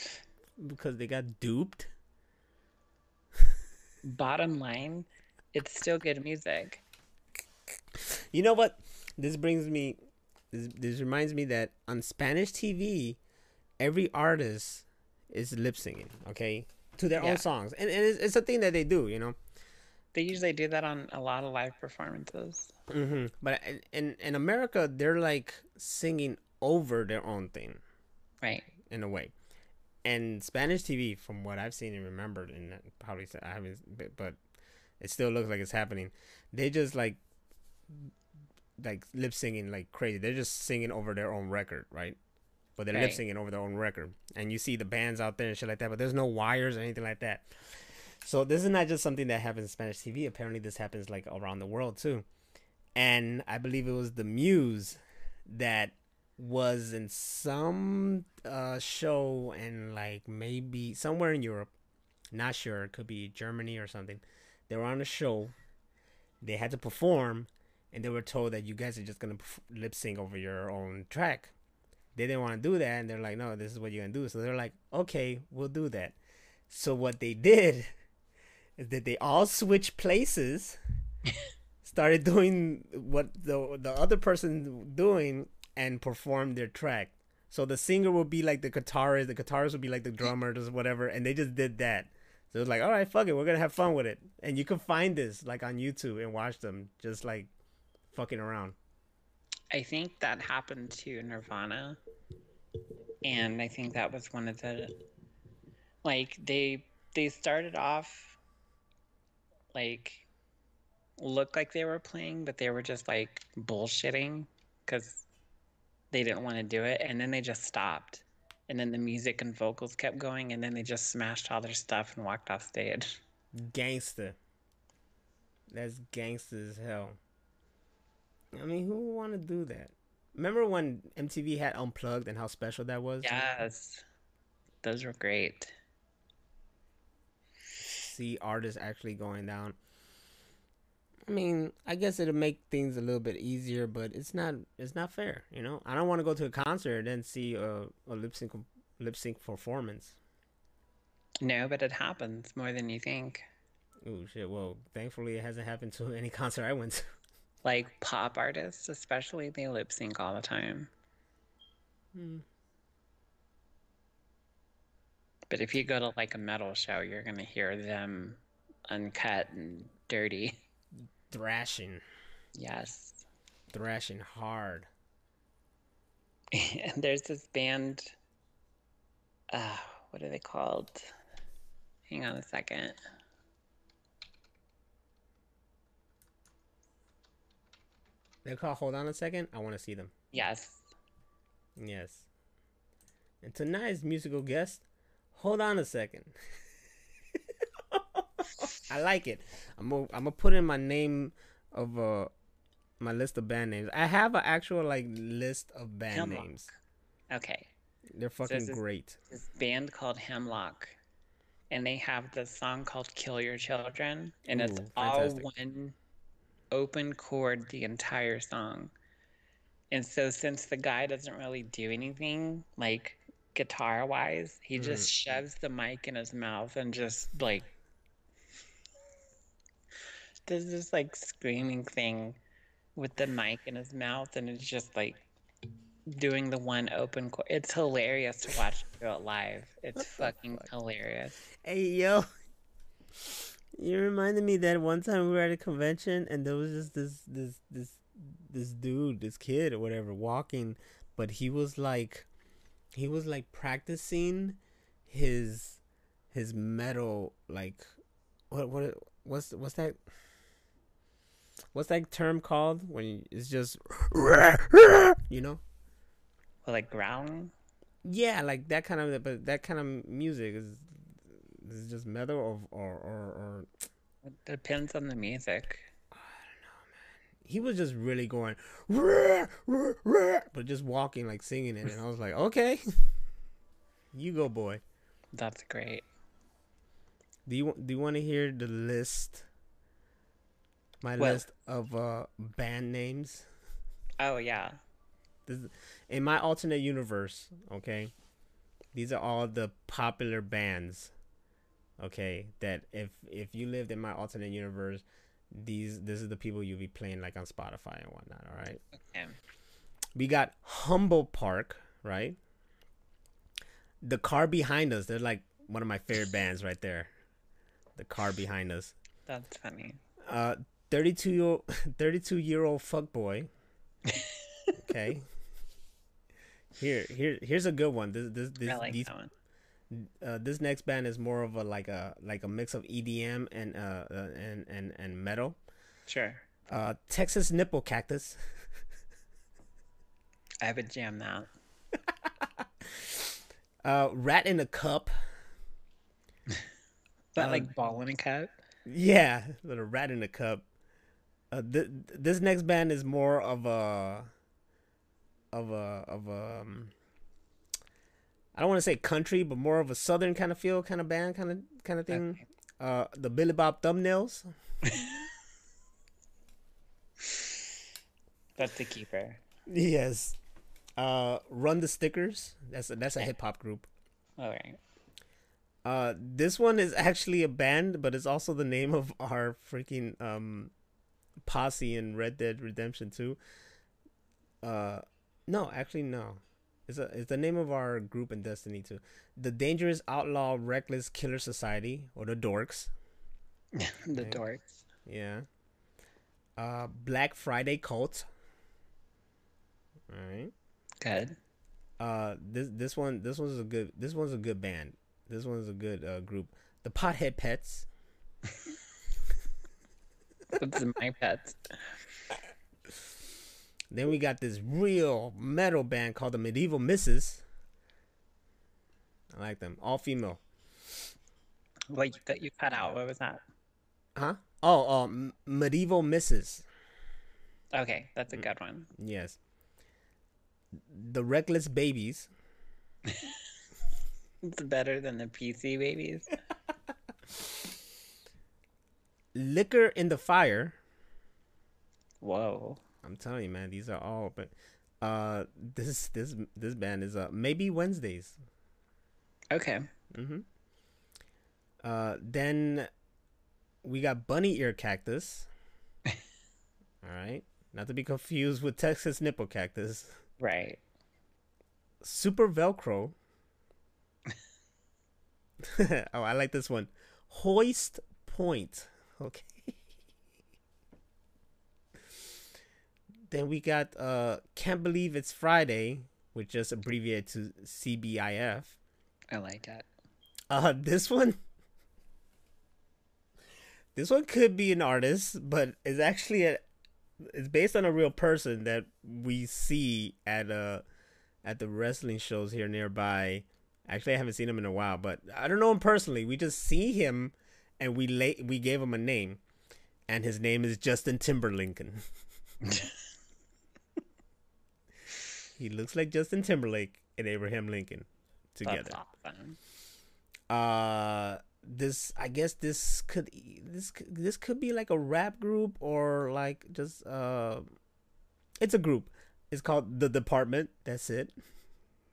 Speaker 2: Because they got duped.
Speaker 1: Bottom line, it's still good music.
Speaker 2: You know what? This brings me. This, this reminds me that on Spanish TV, every artist is lip singing. Okay, to their
Speaker 1: Yeah.
Speaker 2: own songs, and, and it's, it's a thing that they do. You know.
Speaker 1: They usually do that on a lot of live performances.
Speaker 2: hmm But in- in in America, they're like singing over their own thing
Speaker 1: Right.
Speaker 2: in a way. And Spanish TV, from what I've seen and remembered, and probably I haven't, but- but it still looks like it's happening. They just like like lip singing like crazy. They're just singing over their own record, right? But they're lip singing over their own record, and you see the bands out there and shit like that. But there's no wires or anything like that. So this is not just something that happens in Spanish TV. Apparently, this happens like around the world too. And I believe it was the Muse that was in some uh, show and like maybe somewhere in Europe. Not sure. It could be Germany or something. They were on a show. They had to perform, and they were told that you guys are just gonna lip sync over your own track. They didn't want to do that, and they're like, "No, this is what you're gonna do." So they're like, "Okay, we'll do that." So what they did is that they all switched places, started doing what the the other person doing, and performed their track. So the singer will be like the guitarist, the guitarist will be like the drummer, just whatever, and they just did that. So it was like, all right, fuck it, we're gonna have fun with it, and you can find this like on YouTube and watch them just like fucking around.
Speaker 1: I think that happened to Nirvana. And I think that was one of the like they they started off like looked like they were playing, but they were just like bullshitting because they didn't want to do it, and then they just stopped. And then the music and vocals kept going, and then they just smashed all their stuff and walked off stage.
Speaker 2: Gangster. That's gangster as hell. I mean, who would want to do that? Remember when MTV had Unplugged and how special that was?
Speaker 1: Yes. Those were great.
Speaker 2: See artists actually going down. I mean, I guess it'll make things a little bit easier, but it's not. It's not fair, you know. I don't want to go to a concert and then see a, a lip sync lip sync performance.
Speaker 1: No, but it happens more than you think.
Speaker 2: Oh shit! Well, thankfully it hasn't happened to any concert I went to.
Speaker 1: Like pop artists, especially, they lip sync all the time.
Speaker 2: Hmm.
Speaker 1: But if you go to like a metal show, you're gonna hear them uncut and dirty.
Speaker 2: Thrashing,
Speaker 1: Yes.
Speaker 2: thrashing hard.
Speaker 1: And there's this band. Uh, what are they called? Hang on a second.
Speaker 2: They call. Hold on a second. I want to see them.
Speaker 1: Yes.
Speaker 2: Yes. And tonight's musical guest, hold on a second. I like it. I'm gonna I'm gonna put in my name of uh my list of band names. I have an actual like list of band
Speaker 1: Hemlock.
Speaker 2: names.
Speaker 1: Okay.
Speaker 2: They're fucking
Speaker 1: this is-
Speaker 2: great.
Speaker 1: This band called Hemlock, and they have this song called "Kill Your Children," and it's
Speaker 2: Ooh,
Speaker 1: all one open chord the entire song. And so, since the guy doesn't really do anything like guitar wise, he just
Speaker 2: Mm-hmm.
Speaker 1: shoves the mic in his mouth and just like does this like screaming thing with the mic in his mouth, and it's just like doing the one open chord. It's hilarious to watch him do it live. It's fucking hilarious.
Speaker 2: Hey yo. You reminded me that one time we were at a convention and there was just this this this this dude, this kid or whatever walking, but he was like he was like practicing his his metal like what what what's what's that what's that term called when you, it's just you know
Speaker 1: Well, like growling.
Speaker 2: yeah like that kind of but that kind of music is is just metal or or or, or
Speaker 1: It depends on the music. I don't know, man.
Speaker 2: he was just really going, "Rah, rah, rah," but just walking like singing it, and I was like, okay, you go, boy.
Speaker 1: That's great.
Speaker 2: Do you do you want to hear the list? My
Speaker 1: Well-
Speaker 2: list of uh band names.
Speaker 1: Oh yeah.
Speaker 2: This, in my alternate universe, okay, these are all the popular bands. Okay, that if if you lived in my alternate universe, these this is the people you'll be playing like on Spotify and whatnot. All right.
Speaker 1: Okay.
Speaker 2: We got Humble Park, right? The car behind us, they're like one of my favorite bands right there. The car behind us.
Speaker 1: That's funny.
Speaker 2: Uh 32 year 32 year old fuckboy. Okay. Here here here's a good one. This this this
Speaker 1: I like
Speaker 2: these,
Speaker 1: that one.
Speaker 2: uh, this next band is more of a like a like a mix of EDM and uh, uh and and and metal.
Speaker 1: Sure.
Speaker 2: Uh Texas Nipple Cactus.
Speaker 1: I would jam that.
Speaker 2: Uh Rat in a Cup.
Speaker 1: That
Speaker 2: Uh,
Speaker 1: like ball in a cup.
Speaker 2: Yeah, little rat in a cup. Uh, th- this next band is more of a, of a, of a. Um, I don't want to say country, but more of a southern kind of feel, kind of band, kind of kind of thing. Uh, the Billy Bob Thumbnails.
Speaker 1: That's the keeper.
Speaker 2: Yes. Uh, Run the Stickers. That's a, that's a hip hop group.
Speaker 1: All right.
Speaker 2: Uh, this one is actually a band, but it's also the name of our freaking um posse in Red Dead Redemption 2. Uh, no, actually no. It's a it's the name of our group in Destiny 2. The Dangerous Outlaw Reckless Killer Society or the Dorks.
Speaker 1: the dorks.
Speaker 2: Yeah. Uh, Black Friday Cult. All right.
Speaker 1: Good.
Speaker 2: Uh, this this one this one's a good this one's a good band. This one's a good uh, group. The Pothead Pets.
Speaker 1: That's my pets.
Speaker 2: Then we got this real metal band called the Medieval Misses. I like them. All female.
Speaker 1: What that you cut out? What was that?
Speaker 2: Huh? Oh, um, Medieval Misses.
Speaker 1: Okay, that's a good one.
Speaker 2: Yes. The Reckless Babies.
Speaker 1: It's better than the PC babies.
Speaker 2: Liquor in the Fire.
Speaker 1: Whoa.
Speaker 2: I'm telling you, man, these are all. But uh, this this this band is uh maybe Wednesdays.
Speaker 1: Okay.
Speaker 2: Mm-hmm. Uh, then we got Bunny Ear Cactus. all right, not to be confused with Texas Nipple Cactus.
Speaker 1: Right.
Speaker 2: Super Velcro. oh, I like this one. Hoist Point. Okay. then we got uh Can't Believe It's Friday, which just abbreviated to CBIF.
Speaker 1: I like that.
Speaker 2: Uh this one This one could be an artist, but it's actually a it's based on a real person that we see at uh at the wrestling shows here nearby. Actually, I haven't seen him in a while, but I don't know him personally. We just see him, and we late we gave him a name, and his name is Justin Timberlincoln. he looks like Justin Timberlake and Abraham Lincoln together. Uh, this I guess this could this this could be like a rap group or like just uh, it's a group. It's called the Department. That's it.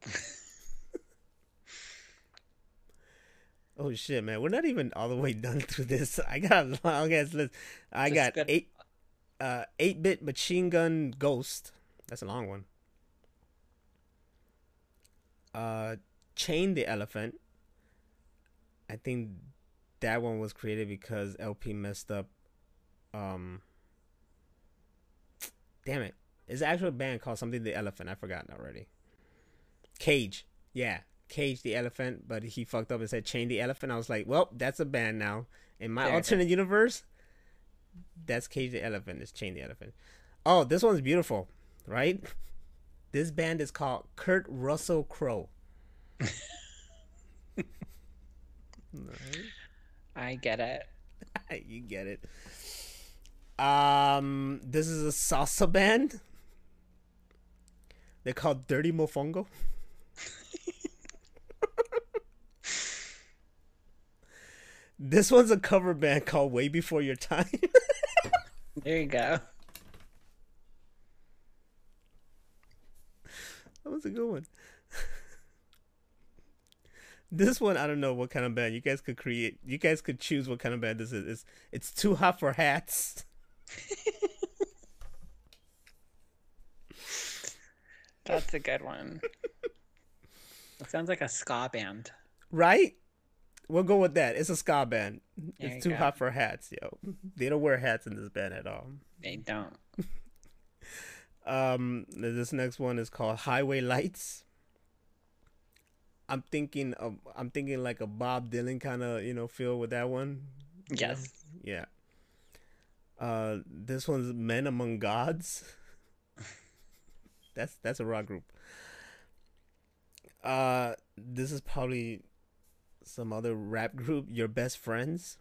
Speaker 2: oh shit, man! We're not even all the way done through this. I got a long ass list. I got
Speaker 1: good-
Speaker 2: eight, uh, eight bit machine gun ghost. That's a long one. Uh, chain the elephant. I think that one was created because LP messed up. Um, damn it! It's an actual band called something the elephant. I forgotten already. Cage, yeah, Cage the elephant, but he fucked up and said Chain the elephant. I was like, well, that's a band now. In my alternate universe, that's Cage the elephant. It's Chain the elephant. Oh, this one's beautiful, right? This band is called Kurt Russell Crowe.
Speaker 1: I get it.
Speaker 2: you get it. Um, this is a salsa band. They're called Dirty Mofongo. This one's a cover band called Way Before Your Time.
Speaker 1: There you go.
Speaker 2: that was a good one. this one, I don't know what kind of band you guys could create. You guys could choose what kind of band this is. It's, it's too hot for hats.
Speaker 1: That's a good one. it sounds like a ska band.
Speaker 2: Right? We'll go with that. It's a ska band.
Speaker 1: There
Speaker 2: it's too
Speaker 1: go.
Speaker 2: hot for hats, yo. They don't wear hats in this band at all.
Speaker 1: They don't.
Speaker 2: Um, this next one is called Highway Lights. I'm thinking of I'm thinking like a Bob Dylan kind of you know feel with that one.
Speaker 1: Yes.
Speaker 2: Yeah. Uh, this one's Men Among Gods. that's that's a rock group. Uh, this is probably some other rap group. Your best friends.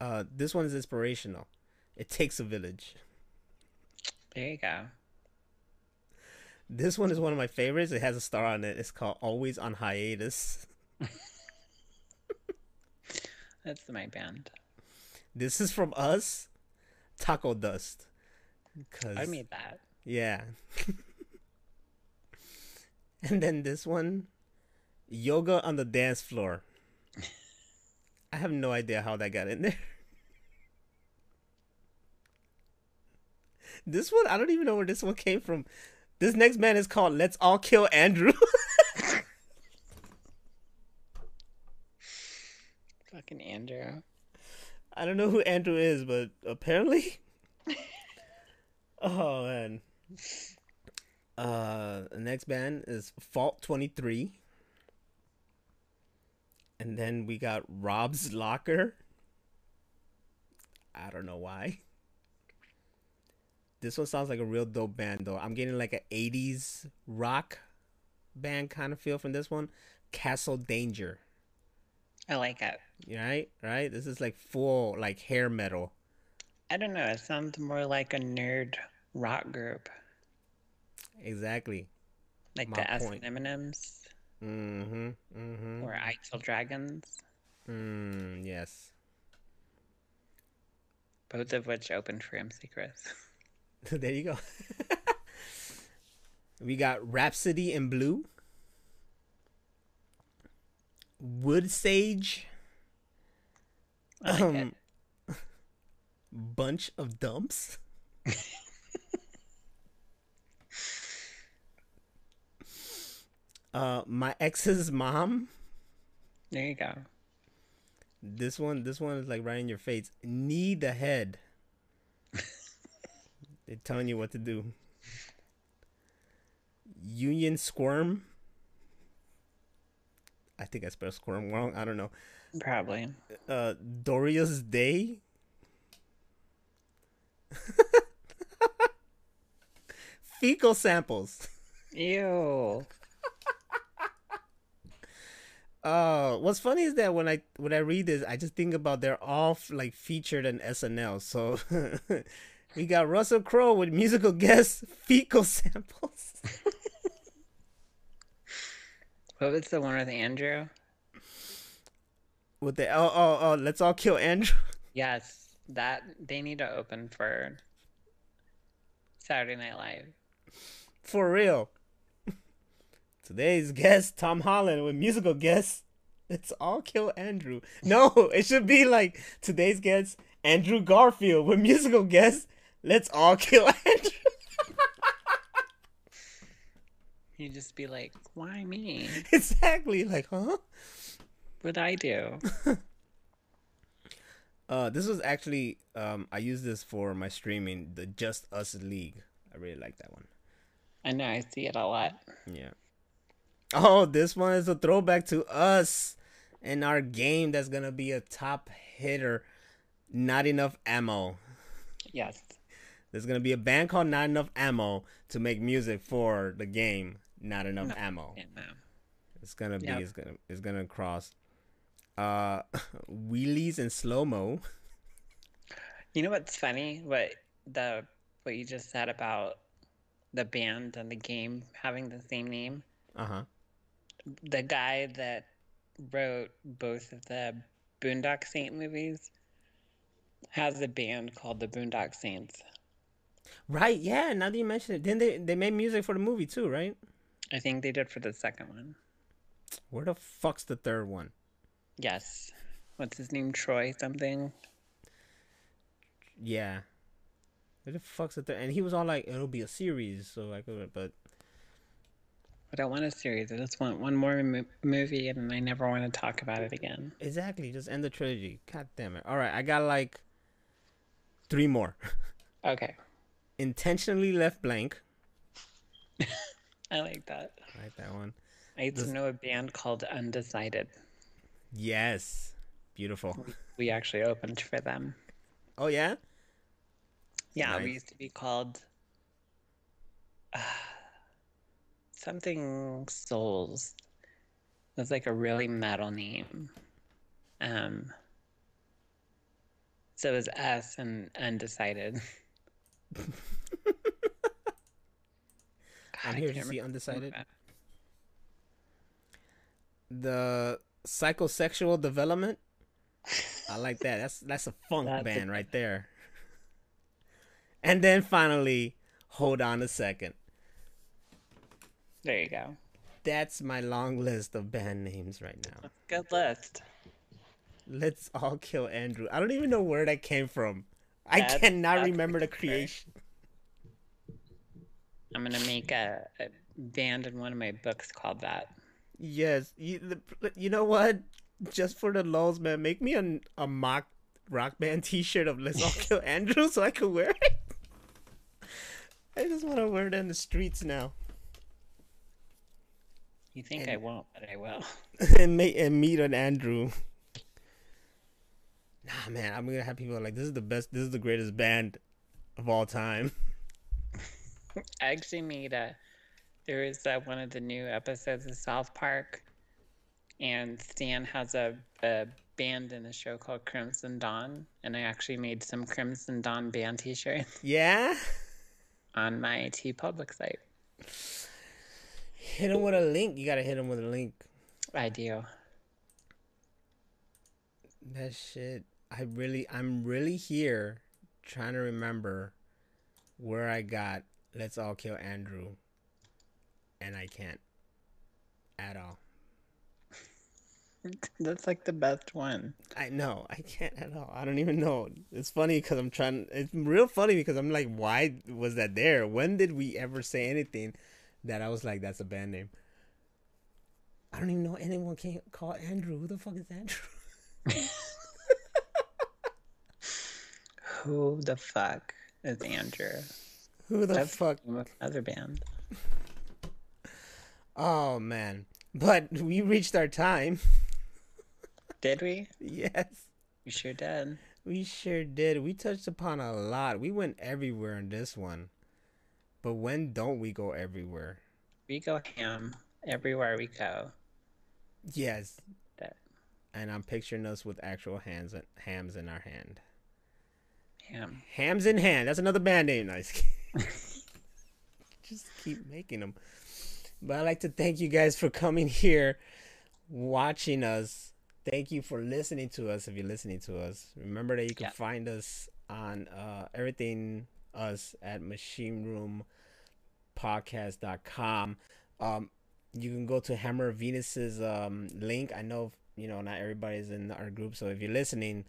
Speaker 2: Uh, this one is inspirational. It takes a village.
Speaker 1: There you go.
Speaker 2: This one is one of my favorites. It has a star on it. It's called Always on Hiatus.
Speaker 1: That's my band.
Speaker 2: This is from us, Taco Dust. Cause
Speaker 1: I made that.
Speaker 2: yeah. and then this one, Yoga on the Dance Floor. I have no idea how that got in there. This one, I don't even know where this one came from. This next band is called Let's All Kill Andrew.
Speaker 1: Fucking Andrew.
Speaker 2: I don't know who Andrew is, but apparently. oh man. Uh, the next band is Fault Twenty Three, and then we got Rob's Locker. I don't know why. This one sounds like a real dope band, though. I'm getting like an '80s rock band kind of feel from this one. Castle Danger.
Speaker 1: I like it.
Speaker 2: Right, right. This is like full like hair metal.
Speaker 1: I don't know. It sounds more like a nerd rock group,
Speaker 2: Exactly.
Speaker 1: like
Speaker 2: My
Speaker 1: the S and M&Ms
Speaker 2: Mm-hmm. Mm-hmm.
Speaker 1: or I Kill Dragons,
Speaker 2: Mm, yes.
Speaker 1: both of which opened for MC Chris.
Speaker 2: there you go. we got Rhapsody in Blue. Wood Sage.
Speaker 1: Like.
Speaker 2: Um, bunch of dumps. Uh, my ex's mom.
Speaker 1: There you go.
Speaker 2: This one, this one is like right in your face. Need the head. They're telling you what to do. Union squirm. I think I spelled squirm wrong. I don't know.
Speaker 1: Probably.
Speaker 2: Uh, Doria's Day. Fecal samples.
Speaker 1: Ew.
Speaker 2: Uh, what's funny is that when I when I read this, I just think about they're all like featured in SNL. So we got Russell Crowe with musical guest fecal samples.
Speaker 1: What was the one with Andrew?
Speaker 2: with the oh oh oh, let's all kill Andrew.
Speaker 1: Yes, that they need to open for Saturday Night Live.
Speaker 2: For real. Today's guest, Tom Holland, with musical guest. Let's all kill Andrew. No, it should be like today's guest, Andrew Garfield, with musical guest. Let's all kill Andrew.
Speaker 1: You just be like, why me?
Speaker 2: exactly. Like, huh?
Speaker 1: What I do?
Speaker 2: Uh, this was actually um, I used this for my streaming, the Just Us League. I really like that one.
Speaker 1: I know I see it a lot.
Speaker 2: Yeah. Oh, this one is a throwback to us and our game that's gonna be a top hitter. Not enough ammo.
Speaker 1: Yes.
Speaker 2: There's gonna be a band called Not Enough Ammo to make music for the game. Not enough ammo.
Speaker 1: Yeah.
Speaker 2: It's gonna be.
Speaker 1: Yep.
Speaker 2: It's gonna. It's gonna cross. Uh, wheelies and slow mo.
Speaker 1: You know what's funny? What the what you just said about the band and the game having the same name?
Speaker 2: Uh huh.
Speaker 1: The guy that wrote both of the Boondock Saint movies has a band called the Boondock Saints.
Speaker 2: Right. Yeah. Now that you mention it, then they they made music for the movie too, right?
Speaker 1: I think they did for the second one.
Speaker 2: Where the fuck's the third one?
Speaker 1: Yes. What's his name? Troy something.
Speaker 2: Yeah. Where the fuck's the third? And he was all like, "It'll be a series," so I could, but
Speaker 1: I don't want a series. I just want one more mo- movie, and I never want to talk about it again.
Speaker 2: exactly, just end the trilogy. God damn it! All right, I got like three more.
Speaker 1: Okay.
Speaker 2: Intentionally left blank.
Speaker 1: I like that.
Speaker 2: I like that one.
Speaker 1: I used to know a band called Undecided.
Speaker 2: Yes, beautiful.
Speaker 1: We actually opened for them.
Speaker 2: Oh yeah.
Speaker 1: Yeah,
Speaker 2: Nice.
Speaker 1: we used to be called uh, something Souls. That's like a really metal name. Um, so it was us and Undecided. God,
Speaker 2: I'm here to see undecided. The psychosexual development. I like that. That's that's a funk
Speaker 1: That's a-
Speaker 2: band right there. And then finally, hold on a second.
Speaker 1: There you go.
Speaker 2: That's my long list of band names right now.
Speaker 1: Good list.
Speaker 2: Let's all kill Andrew. I don't even know where that came from. I cannot remember the creation.
Speaker 1: I'm gonna make a, a band in one of my books called that.
Speaker 2: Yes, you, the, you know what? Just for the lulz, man, make me a, a mock rock band T-shirt of "Let's All Kill Andrew" so I can wear it. I just want to wear it in the streets now
Speaker 1: You think I won't, but I will.
Speaker 2: and meet and meet an Andrew. Nah, man, I'm gonna have people like, "This is the best. This is the greatest band of all time."
Speaker 1: I actually made a. There was uh, one of the new episodes of South Park, and Stan has a, a band in a show called Crimson Dawn, and I actually made some Crimson Dawn band T-shirts
Speaker 2: Yeah.
Speaker 1: on my TeePublic site.
Speaker 2: Hit him with a link. You gotta hit him with a link.
Speaker 1: I do.
Speaker 2: That shit. I really, I'm really here trying to remember where I got "Let's All Kill Andrew," and I can't at all.
Speaker 1: That's like the best one.
Speaker 2: I know I can't at all. I don't even know. It's funny because I'm trying. It's real funny because I'm like, why was that there? When did we ever say anything that I was like, that's a band name? I don't even know anyone can call Andrew. Who the fuck is Andrew?
Speaker 1: Who the fuck is Andrew?
Speaker 2: Who the
Speaker 1: That's
Speaker 2: fuck?
Speaker 1: the name of another band.
Speaker 2: Oh man! But we reached our time.
Speaker 1: Did we?
Speaker 2: yes,
Speaker 1: We sure did.
Speaker 2: we sure did. We touched upon a lot. We went everywhere in this one. But when don't we go everywhere?
Speaker 1: We go ham everywhere we go.
Speaker 2: Yes.
Speaker 1: That
Speaker 2: And I'm picturing us with actual hands and hams in our hand.
Speaker 1: ham.
Speaker 2: Hams in hand. That's another band name. Nice. Just keep making them. But I'd like to thank you guys for coming here, watching us. Thank you for listening to us. If you're listening to us, remember that you can
Speaker 1: Yeah.
Speaker 2: find us on uh, everything us at machineroompodcast.com. Um, you can go to Hammer Venus's um, link. I know you know not everybody's in our group, so if you're listening,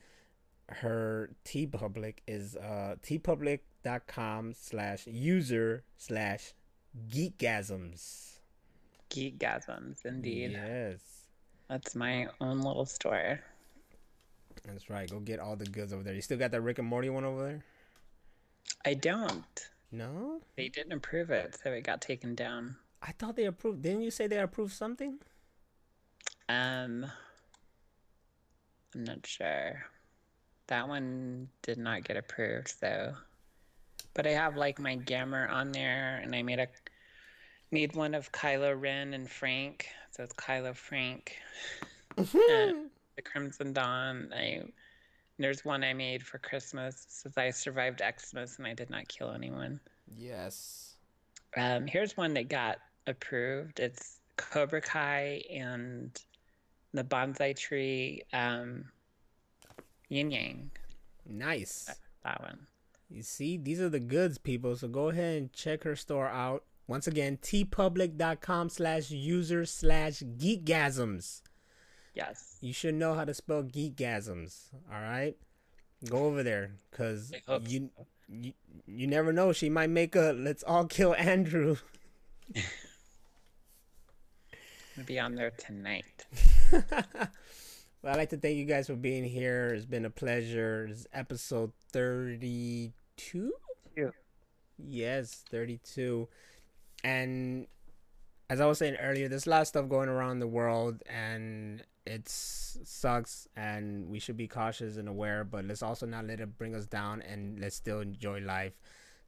Speaker 2: her TeePublic is uh teepublic.com slash user slash geekgasms.
Speaker 1: Geekgasms, indeed.
Speaker 2: Yes.
Speaker 1: That's my own little store.
Speaker 2: That's right. Go get all the goods over there. You still got that Rick and Morty one over there?
Speaker 1: I don't.
Speaker 2: No?
Speaker 1: They didn't approve it, so it got taken down.
Speaker 2: I thought they approved. Didn't you say they approved something?
Speaker 1: Um, I'm not sure. That one did not get approved, so. But I have like my Gamma on there, and I made a made one of Kylo Ren and Frank. So it's Kylo Frank, and the Crimson Dawn. I there's one I made for Christmas. It says I survived Xmas and I did not kill anyone.
Speaker 2: Yes.
Speaker 1: Um, here's one that got approved. It's Cobra Kai and the bonsai tree, um, yin yang.
Speaker 2: Nice.
Speaker 1: That one.
Speaker 2: You see, these are the goods, people. So go ahead and check her store out. Once again, teepublic.com slash user slash geekgasms.
Speaker 1: Yes.
Speaker 2: You should know how to spell geekgasms. All right, go over there because you, you you never know. She might make a "Let's all kill Andrew."
Speaker 1: Be on there tonight.
Speaker 2: Well, I'd like to thank you guys for being here. It's been a pleasure. It's episode thirty-two.
Speaker 1: Two.
Speaker 2: Yes, thirty-two. And as I was saying earlier, there's a lot of stuff going around the world, and it sucks. And we should be cautious and aware, but let's also not let it bring us down, and let's still enjoy life.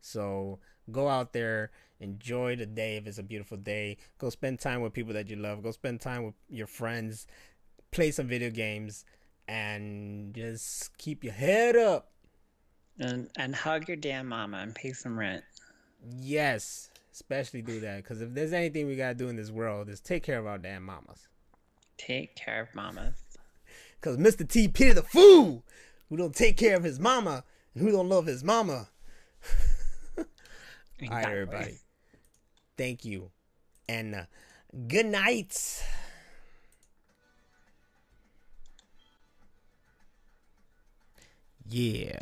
Speaker 2: So go out there, enjoy the day if it's a beautiful day. Go spend time with people that you love. Go spend time with your friends. Play some video games, and just keep your head up.
Speaker 1: And and hug your damn mama and pay some rent.
Speaker 2: Yes, especially do that because if there's anything we gotta do in this world is take care of our damn mamas.
Speaker 1: Take care of mamas.
Speaker 2: Cause Mr. T pity the fool who don't take care of his mama and who don't love his mama. All right, everybody. Thank you, and uh, good night. Yeah.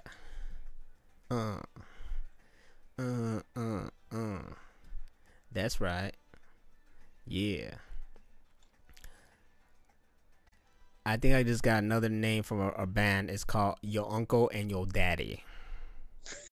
Speaker 2: Uh. Uh. Uh. Uh. That's right. Yeah. I think I just got another name from a, a band. It's called Your Uncle and Your Daddy.